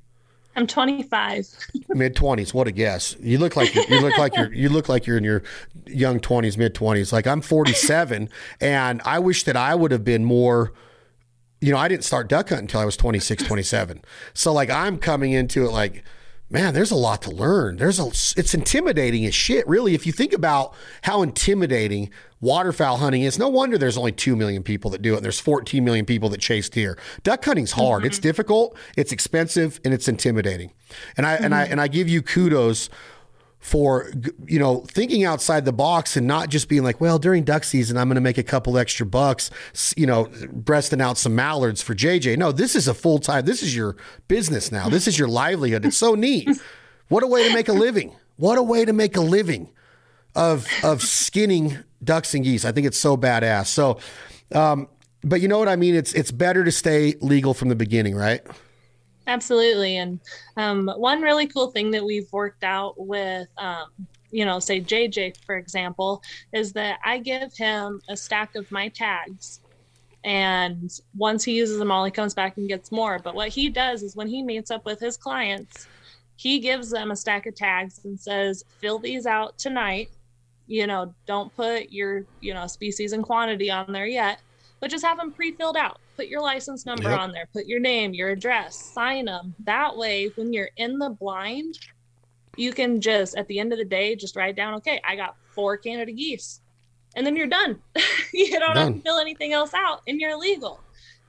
Speaker 3: i'm 25
Speaker 2: mid-20s what a guess. You look like you look like you're you look like you're in your young 20s mid-20s like i'm 47 and i wish that i would have been more you know i didn't start duck hunting until i was 26 27 so like i'm coming into it like man, there's a lot to learn. There's a, it's intimidating as shit, really. If you think about how intimidating waterfowl hunting is, no wonder there's only 2 million people that do it. And there's 14 million people that chase deer. Duck hunting's hard. Mm-hmm. It's difficult, it's expensive, and it's intimidating. And I, mm-hmm. and I, and I give you kudos for you know thinking outside the box and not just being like well during duck season i'm going to make a couple extra bucks you know breasting out some mallards for jj no this is a full-time this is your business now. This is your livelihood. It's so neat. What a way to make a living. What a way to make a living of of skinning ducks and geese. I think it's so badass. So um but you know what i mean? It's it's better to stay legal from the beginning right
Speaker 3: Absolutely. And um, one really cool thing that we've worked out with, um, you know, say JJ, for example, is that I give him a stack of my tags. And once he uses them all, he comes back and gets more. But what he does is when he meets up with his clients, he gives them a stack of tags and says, fill these out tonight. You know, don't put your, you know, species and quantity on there yet, but just have them pre filled out put your license number yep. on there, put your name, your address, sign them. That way, when you're in the blind, you can just at the end of the day just write down, okay, I got four Canada geese, and then you're done. [laughs] you don't done. have to fill anything else out, and you're legal.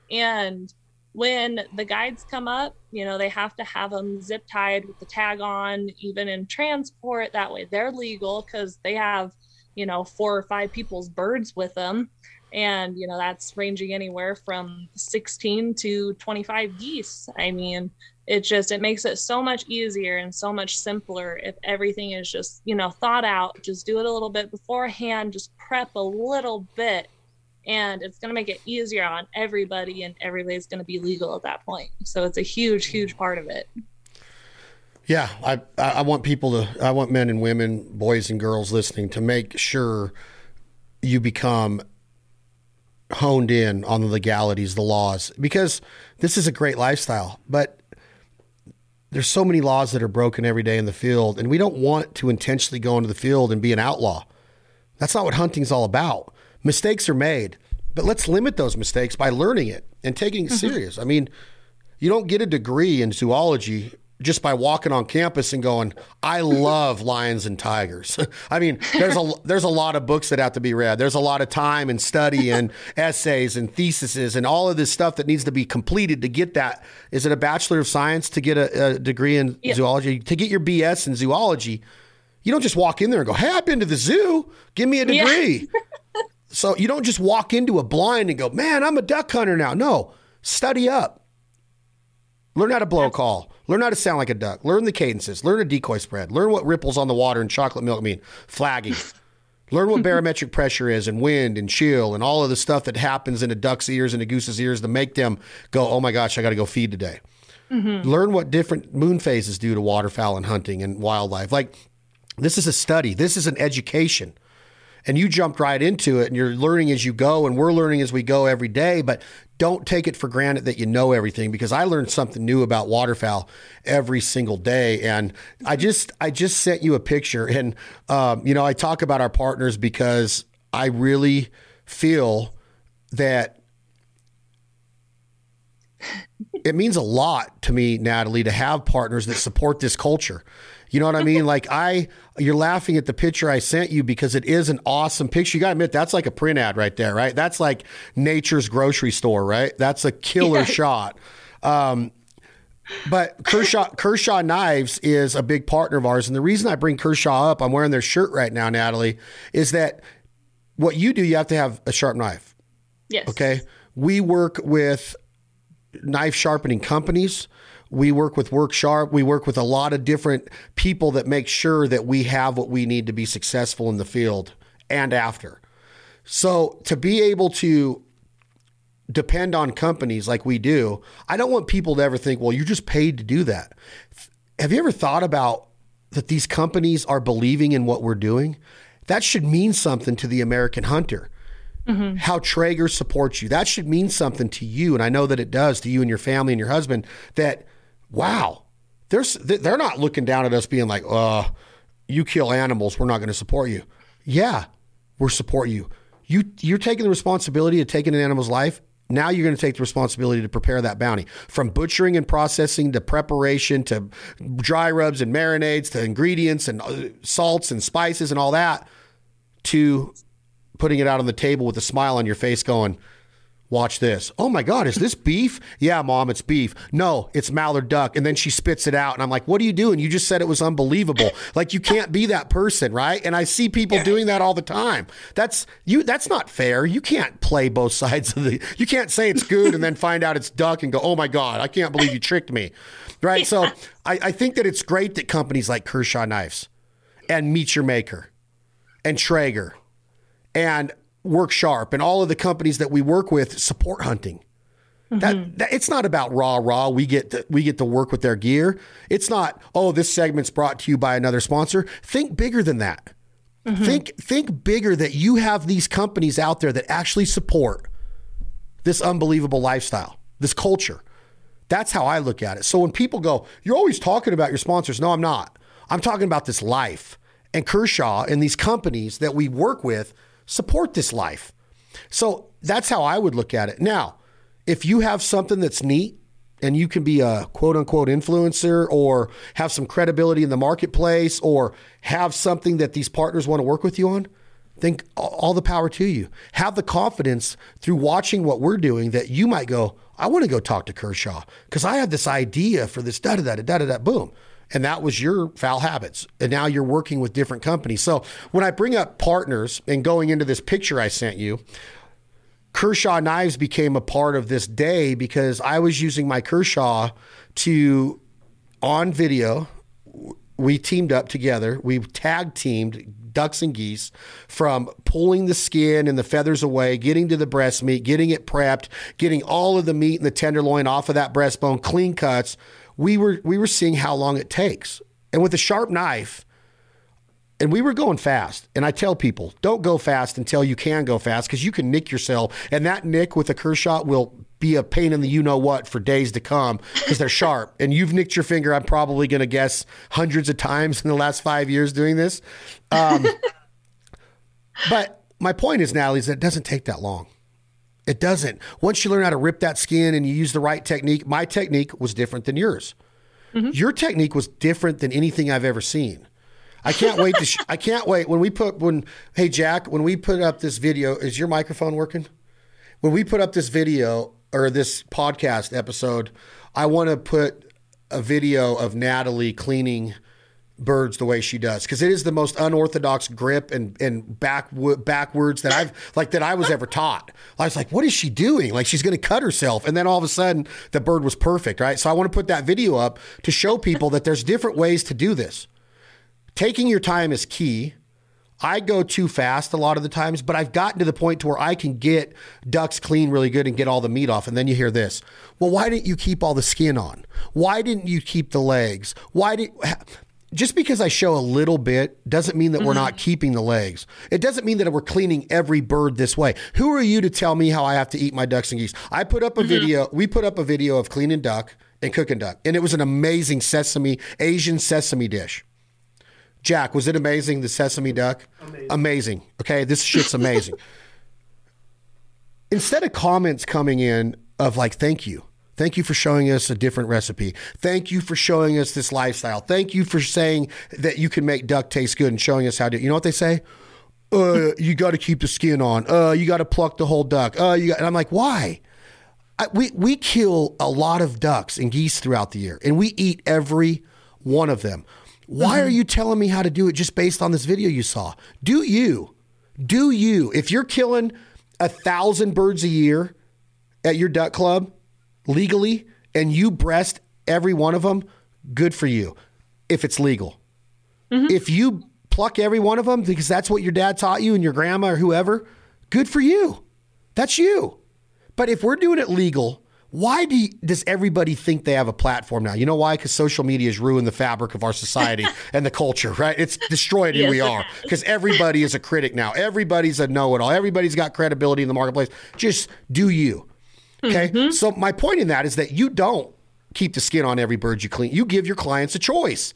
Speaker 3: And when the guides come up, you know, they have to have them zip tied with the tag on, even in transport. That way they're legal because they have, you know, four or five people's birds with them. And, you know, that's ranging anywhere from 16 to 25 geese. I mean, it just it makes it so much easier and so much simpler if everything is just you know thought out. Just do it a little bit beforehand just prep a little bit and it's going to make it easier on everybody and everybody's going to be legal at that point. So it's a huge huge part of it.
Speaker 2: Yeah i i want people to i want men and women boys and girls listening to make sure you become honed in on the legalities the laws because this is a great lifestyle but there's so many laws that are broken every day in the field, and we don't want to intentionally go into the field and be an outlaw. That's not what hunting's all about. Mistakes are made, but let's limit those mistakes by learning it and taking it mm-hmm. serious. I mean, you don't get a degree in zoology just by walking on campus and going, I love lions and tigers. [laughs] I mean, there's a there's a lot of books that have to be read. There's a lot of time and study and [laughs] essays and theses and all of this stuff that needs to be completed to get that. Is it a bachelor of science to get a, a degree in yeah. zoology? To get your BS in zoology, you don't just walk in there and go, "Hey, I've been to the zoo. Give me a degree." Yeah. [laughs] so you don't just walk into a blind and go, "Man, I'm a duck hunter now." No, study up. Learn how to blow a call Learn how to sound like a duck. Learn the cadences. Learn a decoy spread. Learn what ripples on the water and chocolate milk mean. Flagging. [laughs] Learn what barometric pressure is and wind and chill and all of the stuff that happens in a duck's ears and a goose's ears to make them go, oh my gosh, I got to go feed today. Mm-hmm. Learn what different moon phases do to waterfowl and hunting and wildlife. Like, this is a study, this is an education and you jumped right into it and you're learning as you go and we're learning as we go every day but don't take it for granted that you know everything because I learned something new about waterfowl every single day. And I just I just sent you a picture. And um, you know I talk about our partners because I really feel that it means a lot to me Natalie to have partners that support this culture you know what I mean? like I, you're laughing at the picture I sent you because it is an awesome picture. You got to admit that's like a print ad right there, right? That's like nature's grocery store, right? That's a killer yeah. shot. Um, but Kershaw Kershaw Knives is a big partner of ours, and the reason I bring Kershaw up, I'm wearing their shirt right now, Natalie, is that what you do, you have to have a sharp knife.
Speaker 3: Yes.
Speaker 2: Okay. We work with knife sharpening companies. We work with Work Sharp. We work with a lot of different people that make sure that we have what we need to be successful in the field and after. So to be able to depend on companies like we do, I don't want people to ever think, well, you're just paid to do that. Have you ever thought about that these companies are believing in what we're doing? That should mean something to the American hunter. Mm-hmm. How Traeger supports you. That should mean something to you. And I know that it does to you and your family and your husband that wow, they're, they're not looking down at us being like, uh, you kill animals, we're not going to support you. Yeah, we're support you. You you're taking the responsibility of taking an animal's life. Now you're going to take the responsibility to prepare that bounty from butchering and processing to preparation to dry rubs and marinades to ingredients and uh, salts and spices and all that to putting it out on the table with a smile on your face going, Watch this. Oh my God, is this beef? Yeah, mom, it's beef. No, it's mallard duck. And then she spits it out. And I'm like, what are you doing? You just said it was unbelievable. [coughs] like you can't be that person, right? And I see people doing that all the time. That's you that's not fair. You can't play both [laughs] sides of the you can't say it's good and then [laughs] find out it's duck and go, oh my God, I can't believe you tricked me. Right. So I, I think that it's great that companies like Kershaw Knives and Meat Your Maker and Traeger and Work Sharp and all of the companies that we work with support hunting. Mm-hmm. That, that, it's not about raw raw. We get to, we get to work with their gear. It's not oh this segment's brought to you by another sponsor. Think bigger than that. Mm-hmm. Think think bigger that you have these companies out there that actually support this unbelievable lifestyle, this culture. That's how I look at it. So when people go, you're always talking about your sponsors. No, I'm not. I'm talking about this life and Kershaw and these companies that we work with support this life. So that's how I would look at it. Now, if you have something that's neat and you can be a quote unquote influencer or have some credibility in the marketplace or have something that these partners want to work with you on, think all the power to you. Have the confidence through watching what we're doing that you might go, I want to go talk to Kershaw because I have this idea for this da da da da da da boom. And that was your Fowl Habits. And now you're working with different companies. So when I bring up partners and going into this picture I sent you, Kershaw Knives became a part of this day because I was using my Kershaw to, on video, we teamed up together. We tag teamed ducks and geese from pulling the skin and the feathers away, getting to the breast meat, getting it prepped, getting all of the meat and the tenderloin off of that breastbone, clean cuts. We were we were seeing how long it takes. And with a sharp knife, and we were going fast. And I tell people, don't go fast until you can go fast because you can nick yourself. And that nick with a Kershaw will be a pain in the you know what for days to come because they're [laughs] sharp. And you've nicked your finger, I'm probably going to guess hundreds of times in the last five years doing this. Um, [laughs] but my point is, Natalie, is that it doesn't take that long. It doesn't. Once you learn how to rip that skin and you use the right technique, my technique was different than yours. Mm-hmm. Your technique was different than anything I've ever seen. I can't wait to. Sh- I can't wait when we put when. Hey Jack, when we put up this video, is your microphone working? When we put up this video or this podcast episode, I want to put a video of Natalie cleaning birds the way she does because it is the most unorthodox grip and and back backwards that I've like that I was ever taught. I was like, what is she doing? Like she's going to cut herself, and then all of a sudden the bird was perfect, right? So I want to put that video up to show people that there's different ways to do this. Taking your time is key. I go too fast a lot of the times, but I've gotten to the point to where I can get ducks clean really good and get all the meat off. And then you hear this. Well, why didn't you keep all the skin on? Why didn't you keep the legs? Why did just because I show a little bit doesn't mean that mm-hmm. we're not keeping the legs. It doesn't mean that we're cleaning every bird this way. Who are you to tell me how I have to eat my ducks and geese? I put up a mm-hmm. video. We put up a video of cleaning duck and cooking duck, and it was an amazing sesame Asian sesame dish. Jack, was it amazing? The sesame duck? Amazing. amazing. Okay, this shit's amazing. [laughs] Instead of comments coming in of like, thank you. Thank you for showing us a different recipe. Thank you for showing us this lifestyle. Thank you for saying that you can make duck taste good and showing us how to. You know what they say? Uh, you got to keep the skin on. Uh, you got to pluck the whole duck. Uh, you got, and I'm like, why? I, we we kill a lot of ducks and geese throughout the year, and we eat every one of them. Why mm-hmm. are you telling me how to do it just based on this video you saw? Do you? Do you? If you're killing a thousand birds a year at your duck club legally and you breast every one of them, good for you. If it's legal. Mm-hmm. If you pluck every one of them because that's what your dad taught you and your grandma or whoever, good for you. That's you. But if we're doing it legal why do you, does everybody think they have a platform now? You know why? Because social media has ruined the fabric of our society [laughs] and the culture, right? It's destroyed who yes, we are because everybody is a critic now. Everybody's a know it all. Everybody's got credibility in the marketplace. Just do you. Okay. Mm-hmm. So, my point in that is that you don't keep the skin on every bird you clean. You give your clients a choice.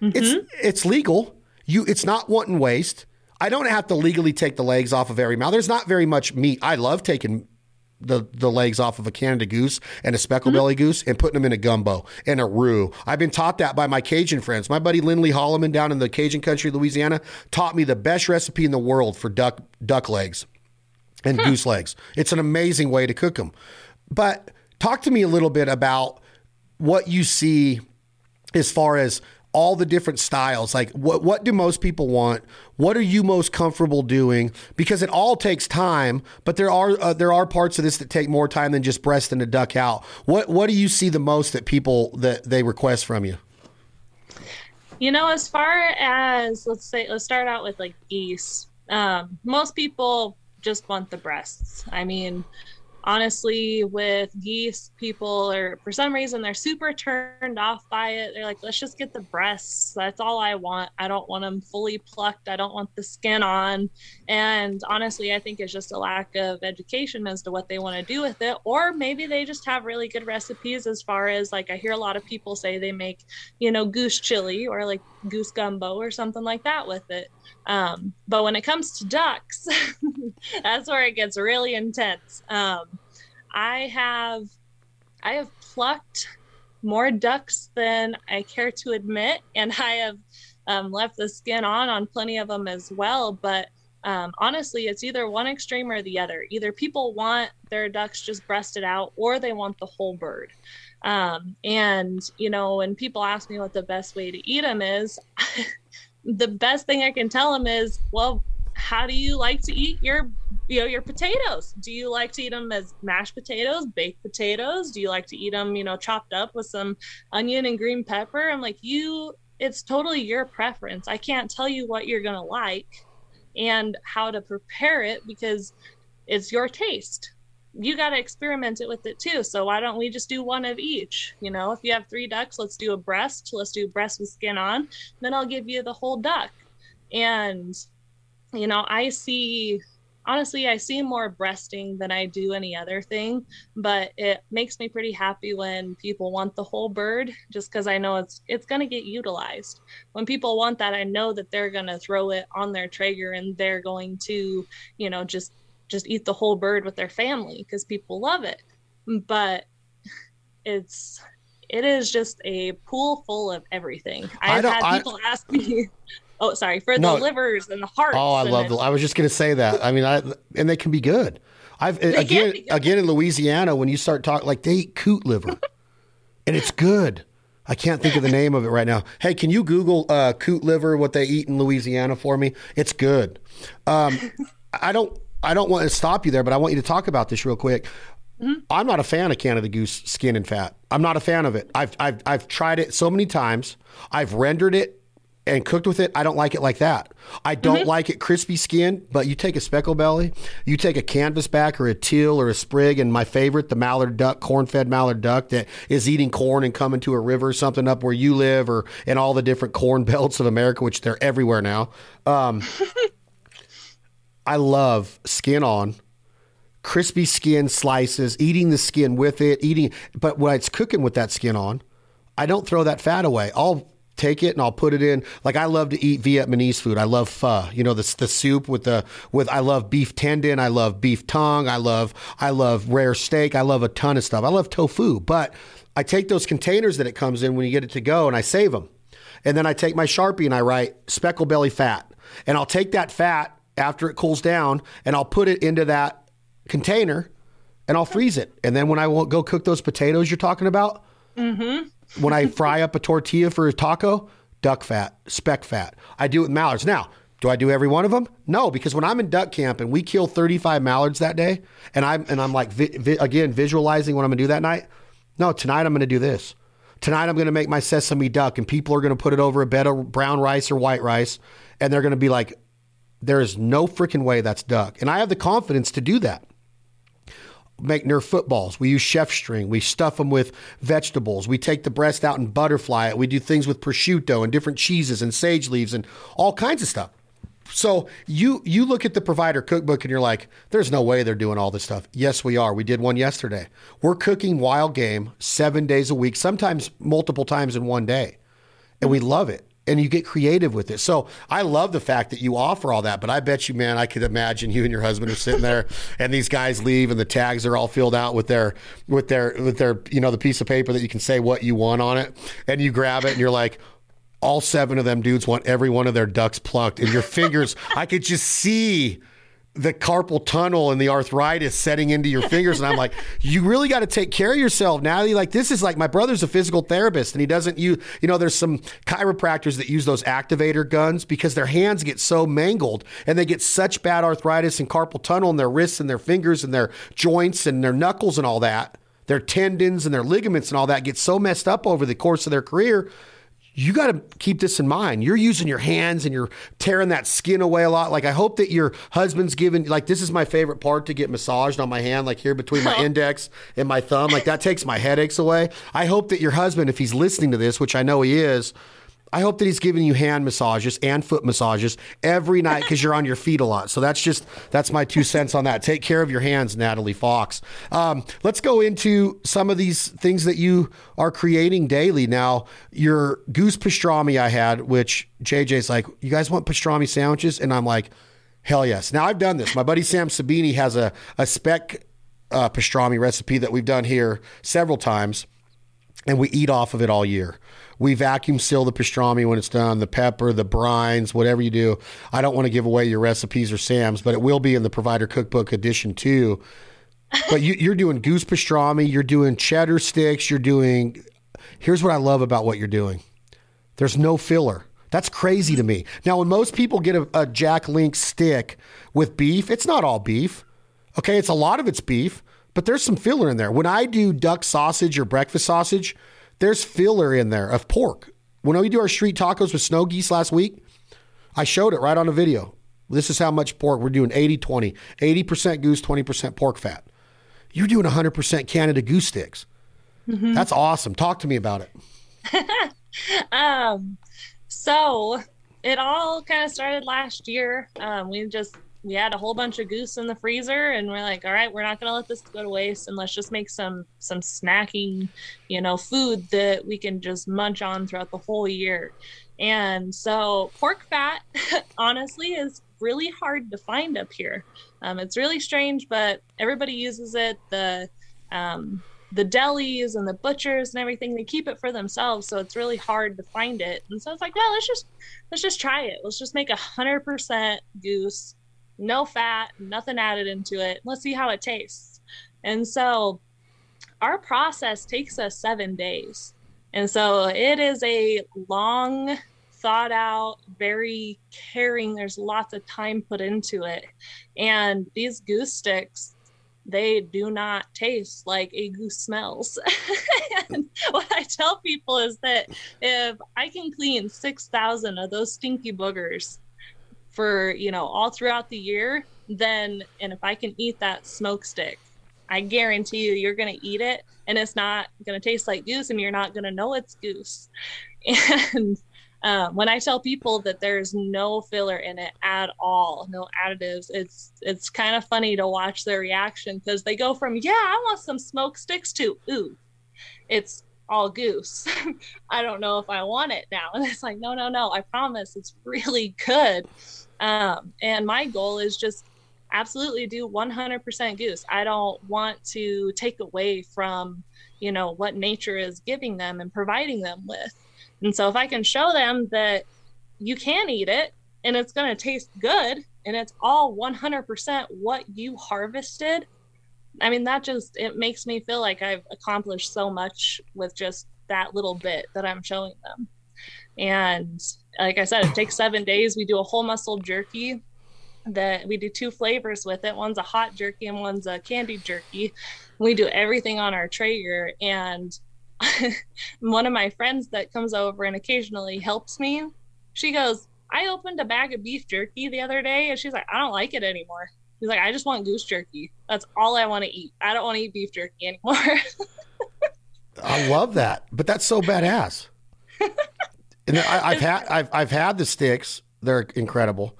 Speaker 2: Mm-hmm. It's it's legal. You it's not wanton waste. I don't have to legally take the legs off of every mouth. There's not very much meat. I love taking the, the legs off of a Canada goose and a speckle mm-hmm. belly goose and putting them in a gumbo and a roux. I've been taught that by my Cajun friends. My buddy Lindley Holloman down in the Cajun country, Louisiana, taught me the best recipe in the world for duck duck legs and goose legs. It's an amazing way to cook them. But talk to me a little bit about what you see as far as all the different styles. Like what what do most people want? What are you most comfortable doing? Because it all takes time, but there are uh, there are parts of this that take more time than just breasting a duck out. What what do you see the most that people that they request from you?
Speaker 3: You know, as far as let's say let's start out with like geese. Um, most people just want the breasts. I mean, honestly with geese people are for some reason they're super turned off by it. They're like let's just get the breasts. That's all i want. I don't want them fully plucked. I don't want the skin on. And honestly i think it's just a lack of education as to what they want to do with it. Or maybe they just have really good recipes as far as like i hear a lot of people say they make you know goose chili or like goose gumbo or something like that with it um, but when it comes to ducks, [laughs] that's where it gets really intense. Um, I have I have plucked more ducks than I care to admit, and I have um, left the skin on on plenty of them as well. But um, honestly, it's either one extreme or the other. Either people want their ducks just breasted out or they want the whole bird. Um, and, you know, when people ask me what the best way to eat them is, [laughs] the best thing I can tell them is, well, how do you like to eat your you know your potatoes? Do you like to eat them as mashed potatoes baked potatoes? Do you like to eat them you know chopped up with some onion and green pepper? I'm like you it's totally your preference. I can't tell you what you're going to like and how to prepare it because it's your taste. You got to experiment it with it too. So why don't we just do one of each? You know, if you have three ducks, let's do a breast. Let's do breast with skin on. Then I'll give you the whole duck. And, you know, I see honestly, I see more breasting than I do any other thing, but it makes me pretty happy when people want the whole bird just because I know it's it's going to get utilized. When people want that, I know that they're going to throw it on their Traeger and they're going to, you know, just just eat the whole bird with their family because people love it. But it's it is just a pool full of everything. I've had people I, ask me [laughs] Oh, sorry for no. the livers and the hearts.
Speaker 2: Oh, I love. The, I was just going to say that. I mean, I and they can be good. I've again again in Louisiana when you start talking like they eat coot liver, [laughs] and it's good. I can't think of the name of it right now. Hey, can you Google uh, coot liver? What they eat in Louisiana for me? It's good. Um, I don't. I don't want to stop you there, but I want you to talk about this real quick. Mm-hmm. I'm not a fan of Canada goose skin and fat. I'm not a fan of it. I've I've I've tried it so many times. I've rendered it and cooked with it, I don't like it like that. I don't mm-hmm. like it crispy skin, but you take a speckle belly, you take a canvasback or a teal or a sprig, and my favorite, the mallard duck, corn fed mallard duck that is eating corn and coming to a river or something up where you live or in all the different corn [laughs] belts of America, which they're everywhere now. Um, [laughs] I love skin on, crispy skin slices, eating the skin with it, eating, but when it's cooking with that skin on, I don't throw that fat away. I'll take it and I'll put it in. Like I love to eat Vietnamese food. I love pho. You know, the the soup with the with. I love beef tendon. I love beef tongue. I love I love rare steak. I love a ton of stuff. I love tofu. But I take those containers that it comes in when you get it to go and I save them. And then I take my sharpie and I write speckle belly fat. And I'll take that fat after it cools down and I'll put it into that container and I'll freeze it. And then when I go cook those potatoes you're talking about. Mm-hmm when I [laughs] fry up a tortilla for a taco, duck fat, speck fat. I do it with mallards. Now, do I do every one of them? No, because when I'm in duck camp and we kill 35 mallards that day, and I'm and I'm like vi- vi- again visualizing what I'm gonna do that night. No, tonight I'm gonna do this. Tonight I'm gonna make my sesame duck, and people are gonna put it over a bed of brown rice or white rice, and they're gonna be like, "There is no freaking way that's duck," and I have the confidence to do that make Nerf footballs. We use chef string. We stuff them with vegetables. We take the breast out and butterfly it. We do things with prosciutto and different cheeses and sage leaves and all kinds of stuff. So you you look at the provider cookbook and you're like, there's no way they're doing all this stuff. Yes, we are. We did one yesterday. We're cooking wild game seven days a week, sometimes multiple times in one day, and we love it and you get creative with it. So I love the fact that you offer all that, but I bet you, man, I could imagine you and your husband are sitting there [laughs] and these guys leave and the tags are all filled out with their, with their, with their, you know, the piece of paper that you can say what you want on it. And you grab it and you're like, all seven of them dudes want every one of their ducks plucked and your fingers, I could just see the carpal tunnel and the arthritis setting into your fingers. And I'm like, [laughs] you really got to take care of yourself, Natalie. Like, this is like my brother's a physical therapist and he doesn't use, you know, there's some chiropractors that use those activator guns because their hands get so mangled and they get such bad arthritis and carpal tunnel in their wrists and their fingers and their joints and their knuckles and all that. Their tendons and their ligaments and all that get so messed up over the course of their career you got to keep this in mind. You're using your hands and you're tearing that skin away a lot. Like I hope that your husband's giving like this is my favorite part to get massaged on my hand, like here between my [laughs] index and my thumb. Like that takes my headaches away. I hope that your husband, if he's listening to this, which I know he is, I hope that he's giving you hand massages and foot massages every night because you're on your feet a lot. So that's just that's my two cents on that. Take care of your hands, Natalie Fox. Um, let's go into some of these things that you are creating daily. Now, your goose pastrami I had, which JJ's like, you guys want pastrami sandwiches, and I'm like, hell yes. Now I've done this. My buddy Sam Sabini has a a speck uh, pastrami recipe that we've done here several times and we eat off of it all year. We vacuum seal the pastrami when it's done, the pepper, the brines, whatever you do. I don't want to give away your recipes or Sam's, but it will be in the provider cookbook edition too. But you, you're doing goose pastrami, you're doing cheddar sticks, you're doing. Here's what I love about what you're doing. There's no filler. That's crazy to me. Now, when most people get a, a Jack Link stick with beef, it's not all beef. Okay, it's a lot of it's beef, but there's some filler in there. When I do duck sausage or breakfast sausage, there's filler in there of pork. When we do our street tacos with snow geese last week, I showed it right on a video. This is how much pork we're doing 80 20, 80% goose, 20% pork fat. You're doing 100% Canada goose sticks. Mm-hmm. That's awesome. Talk to me about
Speaker 3: it. [laughs] um, so it all kind of started last year. Um, we just we had a whole bunch of goose in the freezer, and we're like, all right, we're not going to let this go to waste, and let's just make some some snacking, you know, food that we can just munch on throughout the whole year. And so pork fat, [laughs] honestly, is really hard to find up here. Um, it's really strange, but everybody uses it. The um, the delis and the butchers and everything they keep it for themselves so it's really hard to find it and so it's like well let's just let's just try it let's just make a hundred percent goose no fat nothing added into it. Let's see how it tastes. And so our process takes us seven days. And so it is a long thought out very caring. There's lots of time put into it. And these goose sticks they do not taste like a goose smells. [laughs] and what I tell people is that if I can clean 6,000 of those stinky boogers for, you know, all throughout the year, then, and if I can eat that smoke stick, I guarantee you, you're going to eat it and it's not going to taste like goose and you're not going to know it's goose. [laughs] And um, when I tell people that there's no filler in it at all, no additives, it's it's kind of funny to watch their reaction because they go from yeah, I want some smoke sticks to ooh, it's all goose. [laughs] I don't know if I want it now. And [laughs] it's like no, no, no. I promise, it's really good. Um, and my goal is just absolutely do 100% goose. I don't want to take away from you know what nature is giving them and providing them with and so if I can show them that you can eat it and it's going to taste good and it's all 100% what you harvested, I mean, that just, it makes me feel like I've accomplished so much with just that little bit that I'm showing them. And like I said, it takes seven days. We do a whole muscle jerky that we do two flavors with it. One's a hot jerky and one's a candied jerky. We do everything on our Traeger and [laughs] one of my friends that comes over and occasionally helps me, she goes, I opened a bag of beef jerky the other day and she's like, I don't like it anymore. She's like, I just want goose jerky. That's all I want to eat. I don't want to eat beef jerky anymore. [laughs]
Speaker 2: I love that, but that's so badass. [laughs] and I, have had I've I've had the sticks; they're incredible.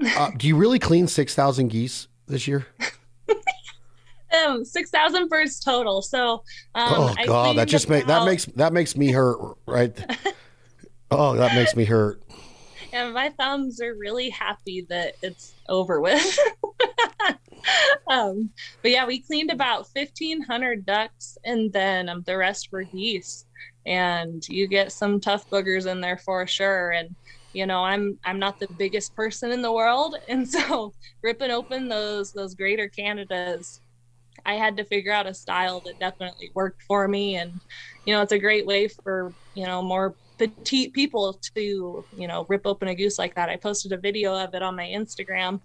Speaker 2: Uh, do you really clean six thousand geese this year? [laughs]
Speaker 3: um, six thousand birds total. So um,
Speaker 2: oh god, that just makes that makes that makes me hurt, right? [laughs] oh, that makes me hurt.
Speaker 3: And my thumbs are really happy that it's over with. [laughs] um, but yeah, we cleaned about fifteen hundred ducks, and then um, the rest were geese. And you get some tough boogers in there for sure. And you know i'm i'm not the biggest person in the world [laughs] and so ripping open those those greater canadas I had to figure out a style that definitely worked for me. And, you know, it's a great way for, you know, more petite people to, you know, rip open a goose like that. I posted a video of it on my Instagram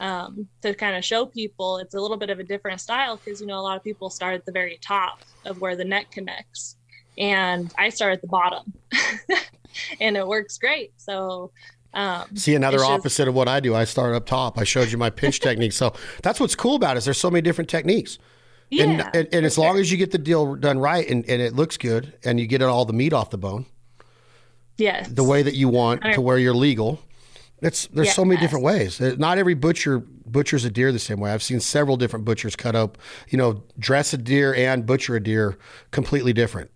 Speaker 3: um, to kind of show people it's a little bit of a different style because, you know, a lot of people start at the very top of where the neck connects. And I start at the bottom [laughs] and it works great. So, um,
Speaker 2: See another opposite just, of what I do. I start up top. I showed you my pinch technique. So that's what's cool about it. Is there's so many different techniques. Yeah, and, and, and as sure. long as you get the deal done right and, and it looks good and you get all the meat off the bone,
Speaker 3: yes,
Speaker 2: the way that you want to where you're legal. It's there's yes. so many different ways. Uh, not every butcher butchers a deer the same way. I've seen several different butchers cut up, you know, dress a deer and butcher a deer completely different.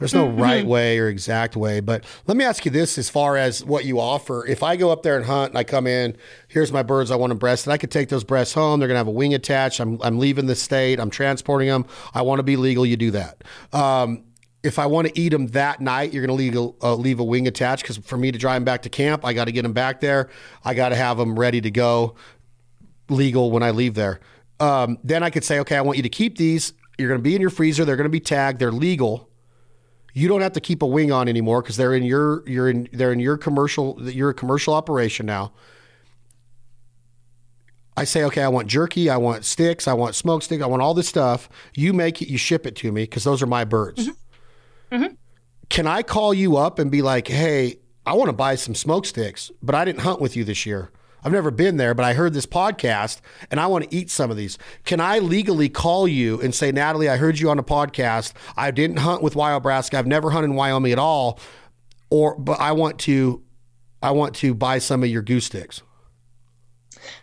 Speaker 2: There's no mm-hmm. right way or exact way. But let me ask you this as far as what you offer. If I go up there and hunt and I come in, here's my birds I want to breast, and I could take those breasts home. They're going to have a wing attached. I'm, I'm leaving the state. I'm transporting them. I want to be legal. You do that. Um, if I want to eat them that night, you're going to leave a, uh, leave a wing attached because for me to drive them back to camp, I got to get them back there. I got to have them ready to go, legal when I leave there. Um, then I could say, okay, I want you to keep these. You're going to be in your freezer. They're going to be tagged. They're legal. You don't have to keep a wing on anymore because they're in your you're in they're in your commercial. You're a commercial operation now. I say, okay, I want jerky, I want sticks, I want smoke stick, I want all this stuff. You make it, you ship it to me because those are my birds. Mm-hmm. Mm-hmm. Can I call you up and be like, hey, I want to buy some smoke sticks, but I didn't hunt with you this year. I've never been there, but I heard this podcast and I want to eat some of these. Can I legally call you and say, Natalie, I heard you on a podcast. I didn't hunt with Wyobraska. I've never hunted in Wyoming at all. Or, but I want to, I want to buy some of your goose sticks.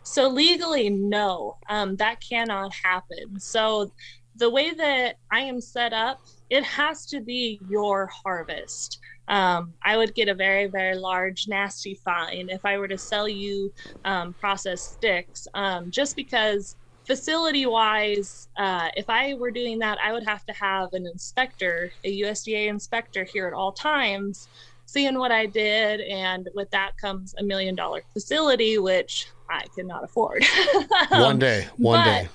Speaker 3: So legally, no, um, that cannot happen. So the way that I am set up, it has to be your harvest. Um, I would get a very, very large, nasty fine if I were to sell you um, processed sticks, um, just because facility wise, uh, if I were doing that, I would have to have an inspector, a USDA inspector here at all times, seeing what I did. And with that comes a million dollar facility, which I cannot afford. [laughs]
Speaker 2: one day, one day.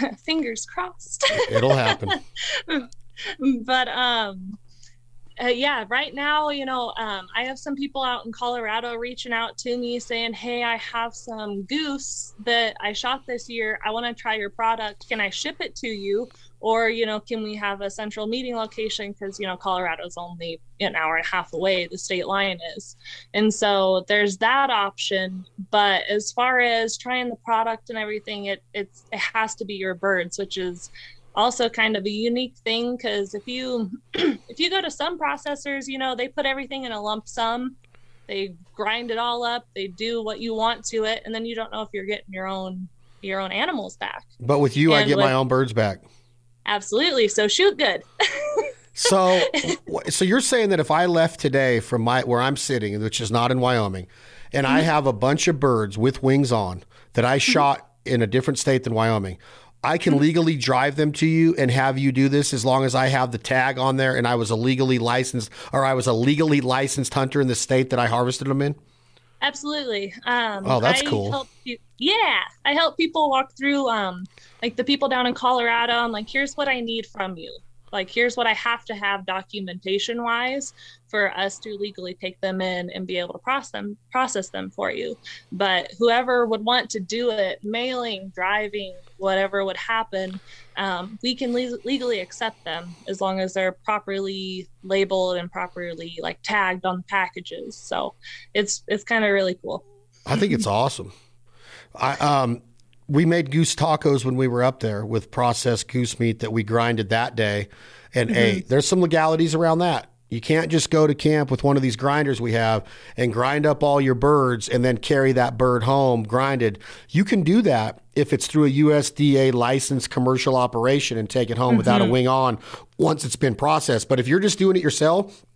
Speaker 2: [laughs]
Speaker 3: Fingers crossed.
Speaker 2: It'll happen. [laughs] [laughs]
Speaker 3: but um uh, yeah, right now, you know, um, I have some people out in Colorado reaching out to me saying, Hey, I have some goose that I shot this year. I want to try your product. Can I ship it to you? Or, you know, can we have a central meeting location? Because, you know, Colorado's only an hour and a half away, the state line is. And so there's that option. But as far as trying the product and everything, it, it's, it has to be your birds, which is also kind of a unique thing because if you [clears throat] if you go to some processors you know they put everything in a lump sum. They grind it all up. They do what you want to it and then you don't know if you're getting your own your own animals back.
Speaker 2: But with you and i get with, my own birds back.
Speaker 3: Absolutely. So shoot good. [laughs]
Speaker 2: So so you're saying that if i left today from my where i'm sitting which is not in wyoming and mm-hmm. i have a bunch of birds with wings on that i mm-hmm. shot in a different state than wyoming I can legally drive them to you and have you do this as long as I have the tag on there and I was a legally licensed or I was a legally licensed hunter in the state that I harvested them in?
Speaker 3: Absolutely. Um,
Speaker 2: oh, that's I cool.
Speaker 3: You, yeah, I help people walk through, um, like the people down in Colorado. I'm like, here's what I need from you like here's what i have to have documentation wise for us to legally take them in and be able to process them process them for you but whoever would want to do it mailing driving whatever would happen um, we can le- legally accept them as long as they're properly labeled and properly like tagged on the packages so it's it's kind of really cool
Speaker 2: i think it's awesome i um we made goose tacos when we were up there with processed goose meat that we grinded that day and mm-hmm. ate. There's some legalities around that. You can't just go to camp with one of these grinders we have and grind up all your birds and then carry that bird home grinded. You can do that if it's through a USDA licensed commercial operation and take it home mm-hmm. without a mm-hmm. wing on once it's been processed. But if you're just doing it yourself,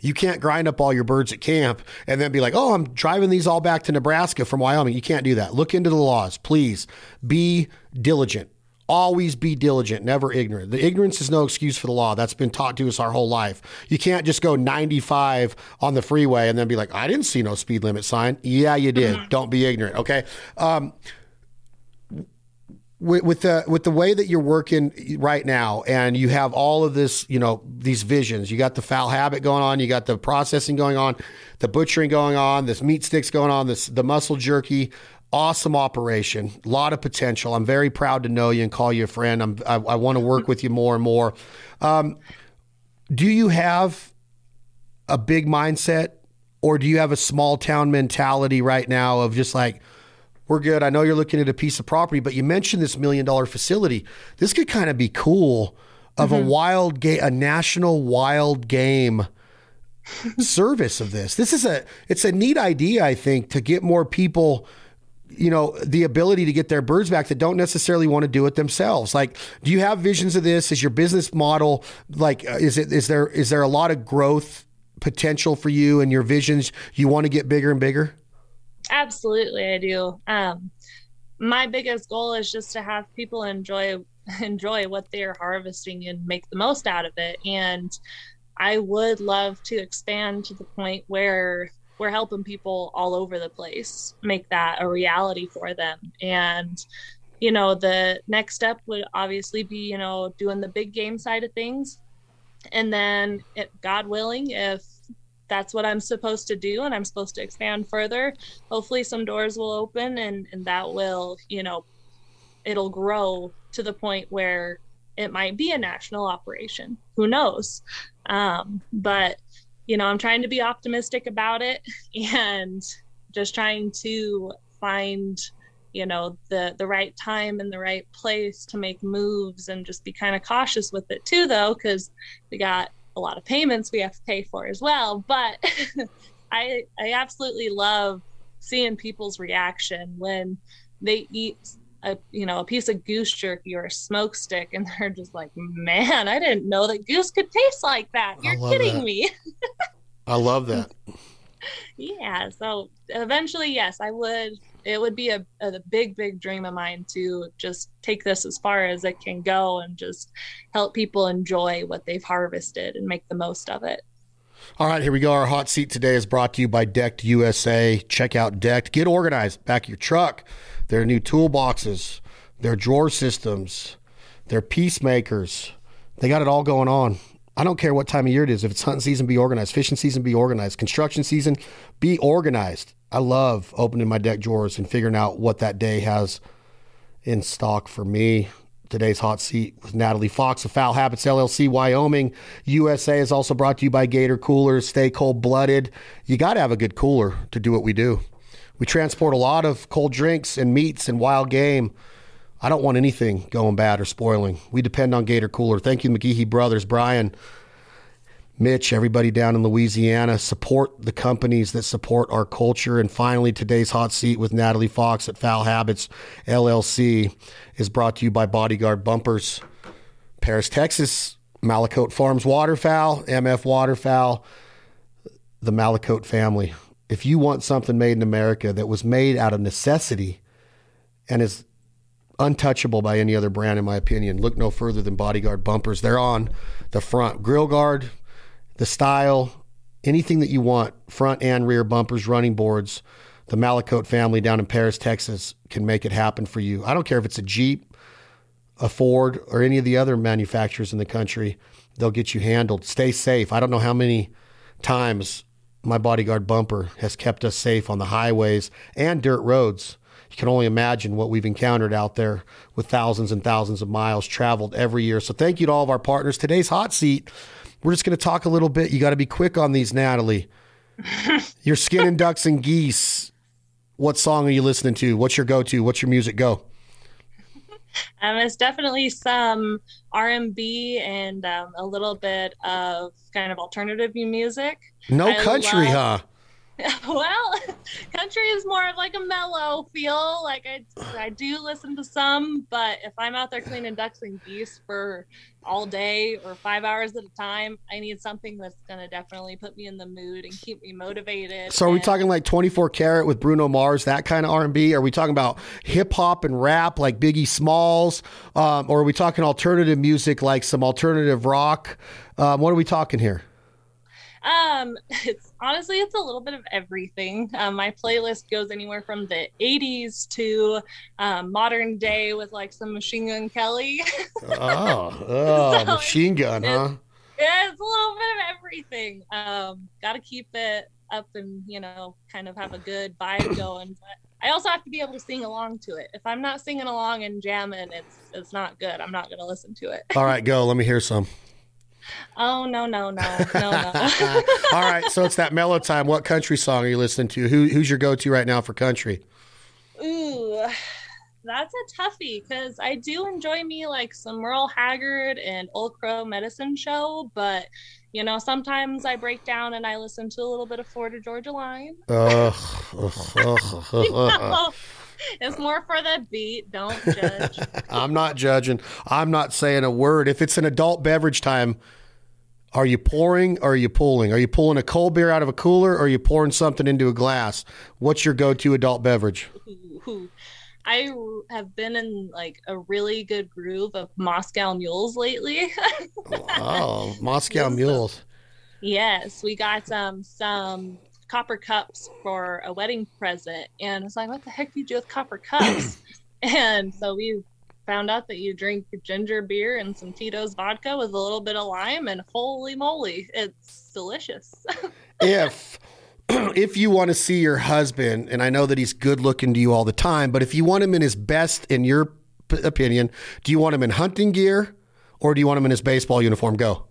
Speaker 2: you can't grind up all your birds at camp and then be like, oh, I'm driving these all back to Nebraska from Wyoming. You can't do that. Look into the laws, please. Be diligent. Always be diligent, never ignorant. The ignorance is no excuse for the law. That's been taught to us our whole life. You can't just go 95 on the freeway and then be like, I didn't see no speed limit sign. Yeah, you did. Mm-hmm. Don't be ignorant. Okay. Um, with, with the with the way that you're working right now, and you have all of this, you know, these visions. You got the Fowl Habit going on, you got the processing going on, the butchering going on, this meat sticks going on, this the muscle jerky. Awesome operation, a lot of potential. I'm very proud to know you and call you a friend. I'm, I, I want to work with you more and more. Um, do you have a big mindset, or do you have a small town mentality right now of just like? we're good. I know you're looking at a piece of property, but you mentioned this million dollar facility. This could kind of be cool of mm-hmm. a wild game, a national wild game service of this. This is a it's a neat idea, I think, to get more people you know the ability to get their birds back that don't necessarily want to do it themselves like do you have visions of this is your business model like uh, is it is there is there a lot of growth potential for you and your visions you want to get bigger and bigger
Speaker 3: Absolutely, I do. Um, my biggest goal is just to have people enjoy [laughs] enjoy what they're harvesting and make the most out of it. And I would love to expand to the point where we're helping people all over the place make that a reality for them. And, you know, the next step would obviously be, you know, doing the big game side of things. And then, it, God willing, if that's what I'm supposed to do and I'm supposed to expand further, hopefully some doors will open and, and that will, you know, it'll grow to the point where it might be a national operation. Who knows? Um, but you know, I'm trying to be optimistic about it [laughs] and just trying to find, you know, the the right time and the right place to make moves and just be kind of cautious with it too, though, because we got a lot of payments we have to pay for as well. But [laughs] I I absolutely love seeing people's reaction when they eat a you know a piece of goose jerky or a smoke stick and they're just like man i didn't know that goose could taste like that you're kidding
Speaker 2: that.
Speaker 3: me [laughs]
Speaker 2: I love that.
Speaker 3: yeah so eventually yes i would it would be a, a big big dream of mine to just take this as far as it can go and just help people enjoy what they've harvested and make the most of it
Speaker 2: All right, here we go. Our hot seat today is brought to you by Decked USA. Check out Decked. Get organized. Back your truck. Their new toolboxes, their drawer systems, their peacemakers. They got it all going on. I don't care what time of year it is. If it's hunting season, be organized. Fishing season, be organized. Construction season, be organized. I love opening my deck drawers and figuring out what that day has in stock for me. Today's hot seat with Natalie Fox of Fowl Habits LLC, Wyoming. USA is also brought to you by Gator Coolers. Stay cold blooded. You got to have a good cooler to do what we do. We transport a lot of cold drinks and meats and wild game. I don't want anything going bad or spoiling. We depend on Gator Cooler. Thank you, McGehee Brothers, Brian, Mitch, everybody down in Louisiana. Support the companies that support our culture. And finally, today's hot seat with Natalie Fox at Fowl Habits LLC is brought to you by Bodyguard Bumpers, Paris, Texas, Malacote Farms Waterfowl, MF Waterfowl, the Malacote family. If you want something made in America that was made out of necessity and is untouchable by any other brand, in my opinion. Look no further than Bodyguard bumpers. They're on the front grill guard, the style, anything that you want, front and rear bumpers, running boards. The Malacote family down in Paris, Texas, can make it happen for you. I don't care if it's a Jeep, a Ford, or any of the other manufacturers in the country. They'll get you handled. Stay safe. I don't know how many times my bodyguard bumper has kept us safe on the highways and dirt roads. You can only imagine what we've encountered out there with thousands and thousands of miles traveled every year. So thank you to all of our partners. Today's hot seat, we're just going to talk a little bit. You got to be quick on these, Natalie. [laughs] You're skinning ducks and geese. What song are you listening to? What's your go-to? What's your music go?
Speaker 3: Um, it's definitely some R&B and um, a little bit of kind of alternative music.
Speaker 2: No
Speaker 3: I
Speaker 2: country,
Speaker 3: love-
Speaker 2: huh? [laughs]
Speaker 3: well, country is more of like a mellow feel. Like I, I do listen to some, but if I'm out there cleaning ducks and geese for all day or five hours at a time, I need something that's gonna definitely put me in the mood and keep me motivated.
Speaker 2: So are we
Speaker 3: and-
Speaker 2: talking like 24 karat with Bruno Mars, that kind of R&B? Are we talking about hip hop and rap like Biggie Smalls? Um, or are we talking alternative music like some alternative rock? Um, what are we talking here?
Speaker 3: Um, [laughs] it's honestly it's a little bit of everything. Um, my playlist goes anywhere from the '80s to um, modern day with like some Machine Gun Kelly. [laughs]
Speaker 2: Oh, [laughs] oh
Speaker 3: So
Speaker 2: machine gun, huh?
Speaker 3: yeah, it's a little bit of everything. Um, got to keep it up and you know kind of have a good vibe [coughs] going. But I also have to be able to sing along to it. If I'm not singing along and jamming, it's it's not good. I'm not gonna listen to it.
Speaker 2: All right, go. Let me hear some.
Speaker 3: Oh no no no no no. [laughs]
Speaker 2: All right, so it's that mellow time. What country song are you listening to? Who, who's your go-to right now for country?
Speaker 3: Ooh, that's a toughie because I do enjoy me like some Merle Haggard and Old Crow Medicine Show, but you know sometimes I break down and I listen to a little bit of Florida Georgia Line.
Speaker 2: Ugh. [laughs]
Speaker 3: it's more for the beat. Don't [laughs] judge.
Speaker 2: I'm not judging. I'm not saying a word. If it's an adult beverage time, are you pouring or are you pulling? Are you pulling a cold beer out of a cooler or are you pouring something into a glass? What's your go-to adult beverage?
Speaker 3: I have been in like a really good groove of Moscow mules lately. [laughs]
Speaker 2: oh, Moscow mules.
Speaker 3: Yes, we got um, some copper cups for a wedding present, and it's like, what the heck do you do with copper cups? [clears throat] and so we found out that you drink ginger beer and some Tito's vodka with a little bit of lime, and holy moly, it's delicious. [laughs]
Speaker 2: if [clears throat] if you want to see your husband, and I know that he's good looking to you all the time, but if you want him in his best, in your p- opinion, do you want him in hunting gear or do you want him in his baseball uniform? Go.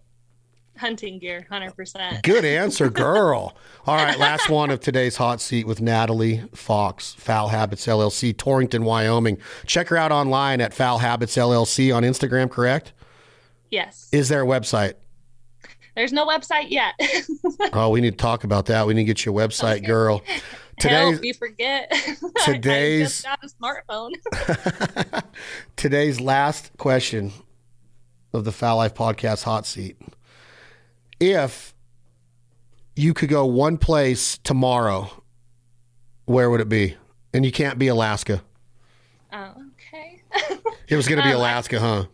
Speaker 3: Hunting gear, 100%.
Speaker 2: Good answer, [laughs] girl. all right, last one of today's hot seat with Natalie Fox, Fowl Habits LLC, Torrington, Wyoming. Check her out online at Fowl Habits LLC on Instagram, correct?
Speaker 3: Yes.
Speaker 2: Is there a website?
Speaker 3: There's no website yet. [laughs]
Speaker 2: oh, we need to talk about that. We need to get you a website, okay. girl.
Speaker 3: Today's Help, you forget. [laughs]
Speaker 2: Today's
Speaker 3: got a smartphone.
Speaker 2: today's last question of the Fowl Life Podcast hot seat. If you could go one place tomorrow, where would it be? And you can't be Alaska.
Speaker 3: Oh, okay.
Speaker 2: it was going to be [laughs] um, Alaska, huh?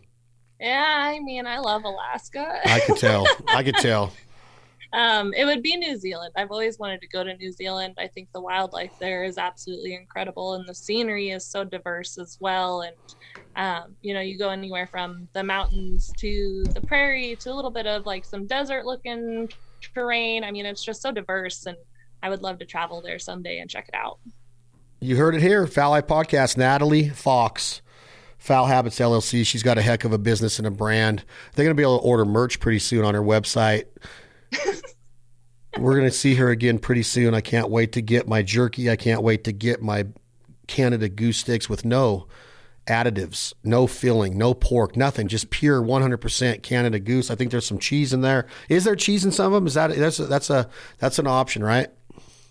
Speaker 3: Yeah, I mean, I love Alaska.
Speaker 2: I could tell. [laughs] I could tell.
Speaker 3: Um, it would be New Zealand. I've always wanted to go to New Zealand. I think the wildlife there is absolutely incredible, and the scenery is so diverse as well. And um, you know, you go anywhere from the mountains to the prairie to a little bit of like some desert-looking terrain. I mean, it's just so diverse, and I would love to travel there someday and check it out.
Speaker 2: You heard it here, Fowl Life Podcast. Natalie Fox Fowl Habits LLC. She's got a heck of a business and a brand. They're going to be able to order merch pretty soon on her website. [laughs] We're going to see her again pretty soon. I can't wait to get my jerky. I can't wait to get my Canada goose sticks with no additives, no filling, no pork, nothing, just pure 100% Canada goose. I think there's some cheese in there. Is there cheese in some of them? Is that that's a, that's a that's an option, right?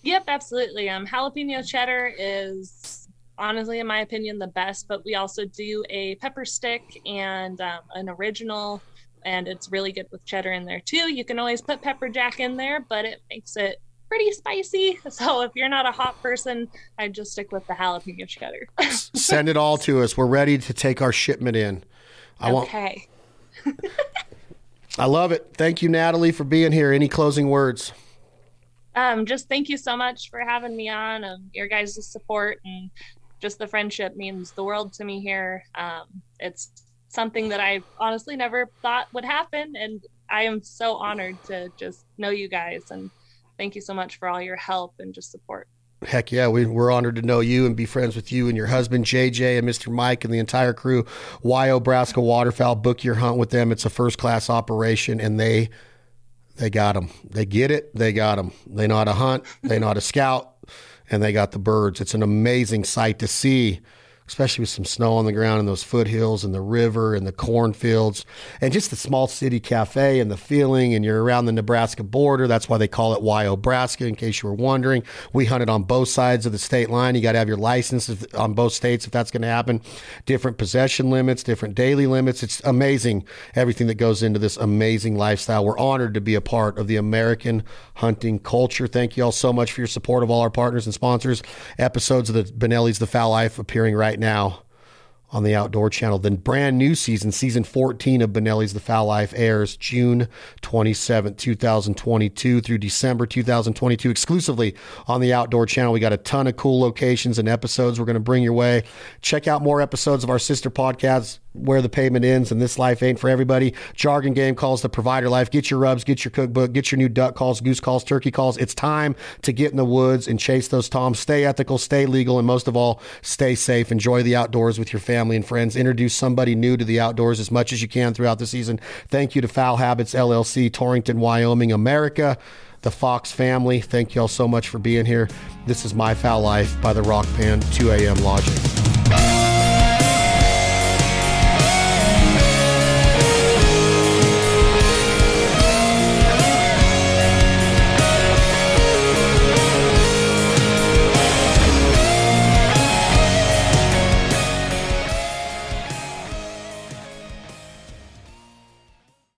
Speaker 3: Yep, absolutely. Um, jalapeno cheddar is honestly, in my opinion, the best. But we also do a pepper stick and um, an original, and it's really good with cheddar in there too. You can always put pepper jack in there, but it makes it pretty spicy. So if you're not a hot person, I'd just stick with the jalapeno cheddar.
Speaker 2: Send it all to us. We're ready to take our shipment in.
Speaker 3: I okay.
Speaker 2: Want... [laughs] I love it. Thank you, Natalie, for being here. Any closing words?
Speaker 3: Um, just thank you so much for having me on. Um, your guys' support and just the friendship means the world to me here. Um, it's something that I honestly never thought would happen. And I am so honored to just know you guys. And thank you so much for all your help and just support.
Speaker 2: Heck yeah, we, we're honored to know you and be friends with you and your husband JJ and Mr. Mike and the entire crew. Wyobraska Waterfowl, book your hunt with them. It's a first class operation, and they they got them. They get it. They got them. They know how to hunt. They know how to [laughs] scout and they got the birds. It's an amazing sight to see especially with some snow on the ground and those foothills and the river and the cornfields and just the small city cafe and the feeling. And you're around the Nebraska border. That's why they call it Wyobraska, in case you were wondering. We hunted on both sides of the state line. You got to have your license on both states if that's going to happen. Different possession limits, different daily limits. It's amazing everything that goes into this amazing lifestyle. We're honored to be a part of the American hunting culture. Thank you all so much for your support of all our partners and sponsors. Episodes of the Benelli's The Fowl Life appearing right right now on the Outdoor Channel. Then brand new season, season 14 of Benelli's The Fowl Life airs June 27, 2022 through December 2022 exclusively on the Outdoor Channel. We got a ton of cool locations and episodes we're going to bring your way. Check out more episodes of our sister podcasts where the pavement ends and this life ain't for everybody. Jargon game calls the provider life. Get your rubs, get your cookbook, get your new duck calls, goose calls, turkey calls. It's time to get in the woods and chase those toms. Stay ethical, stay legal, and most of all, stay safe. Enjoy the outdoors with your family and friends. Introduce somebody new to the outdoors as much as you can throughout the season. Thank you to Fowl Habits LLC, Torrington, Wyoming, America. The Fox family, thank you all so much for being here. This is My Fowl Life by the Rock Band 2 a.m. Logic.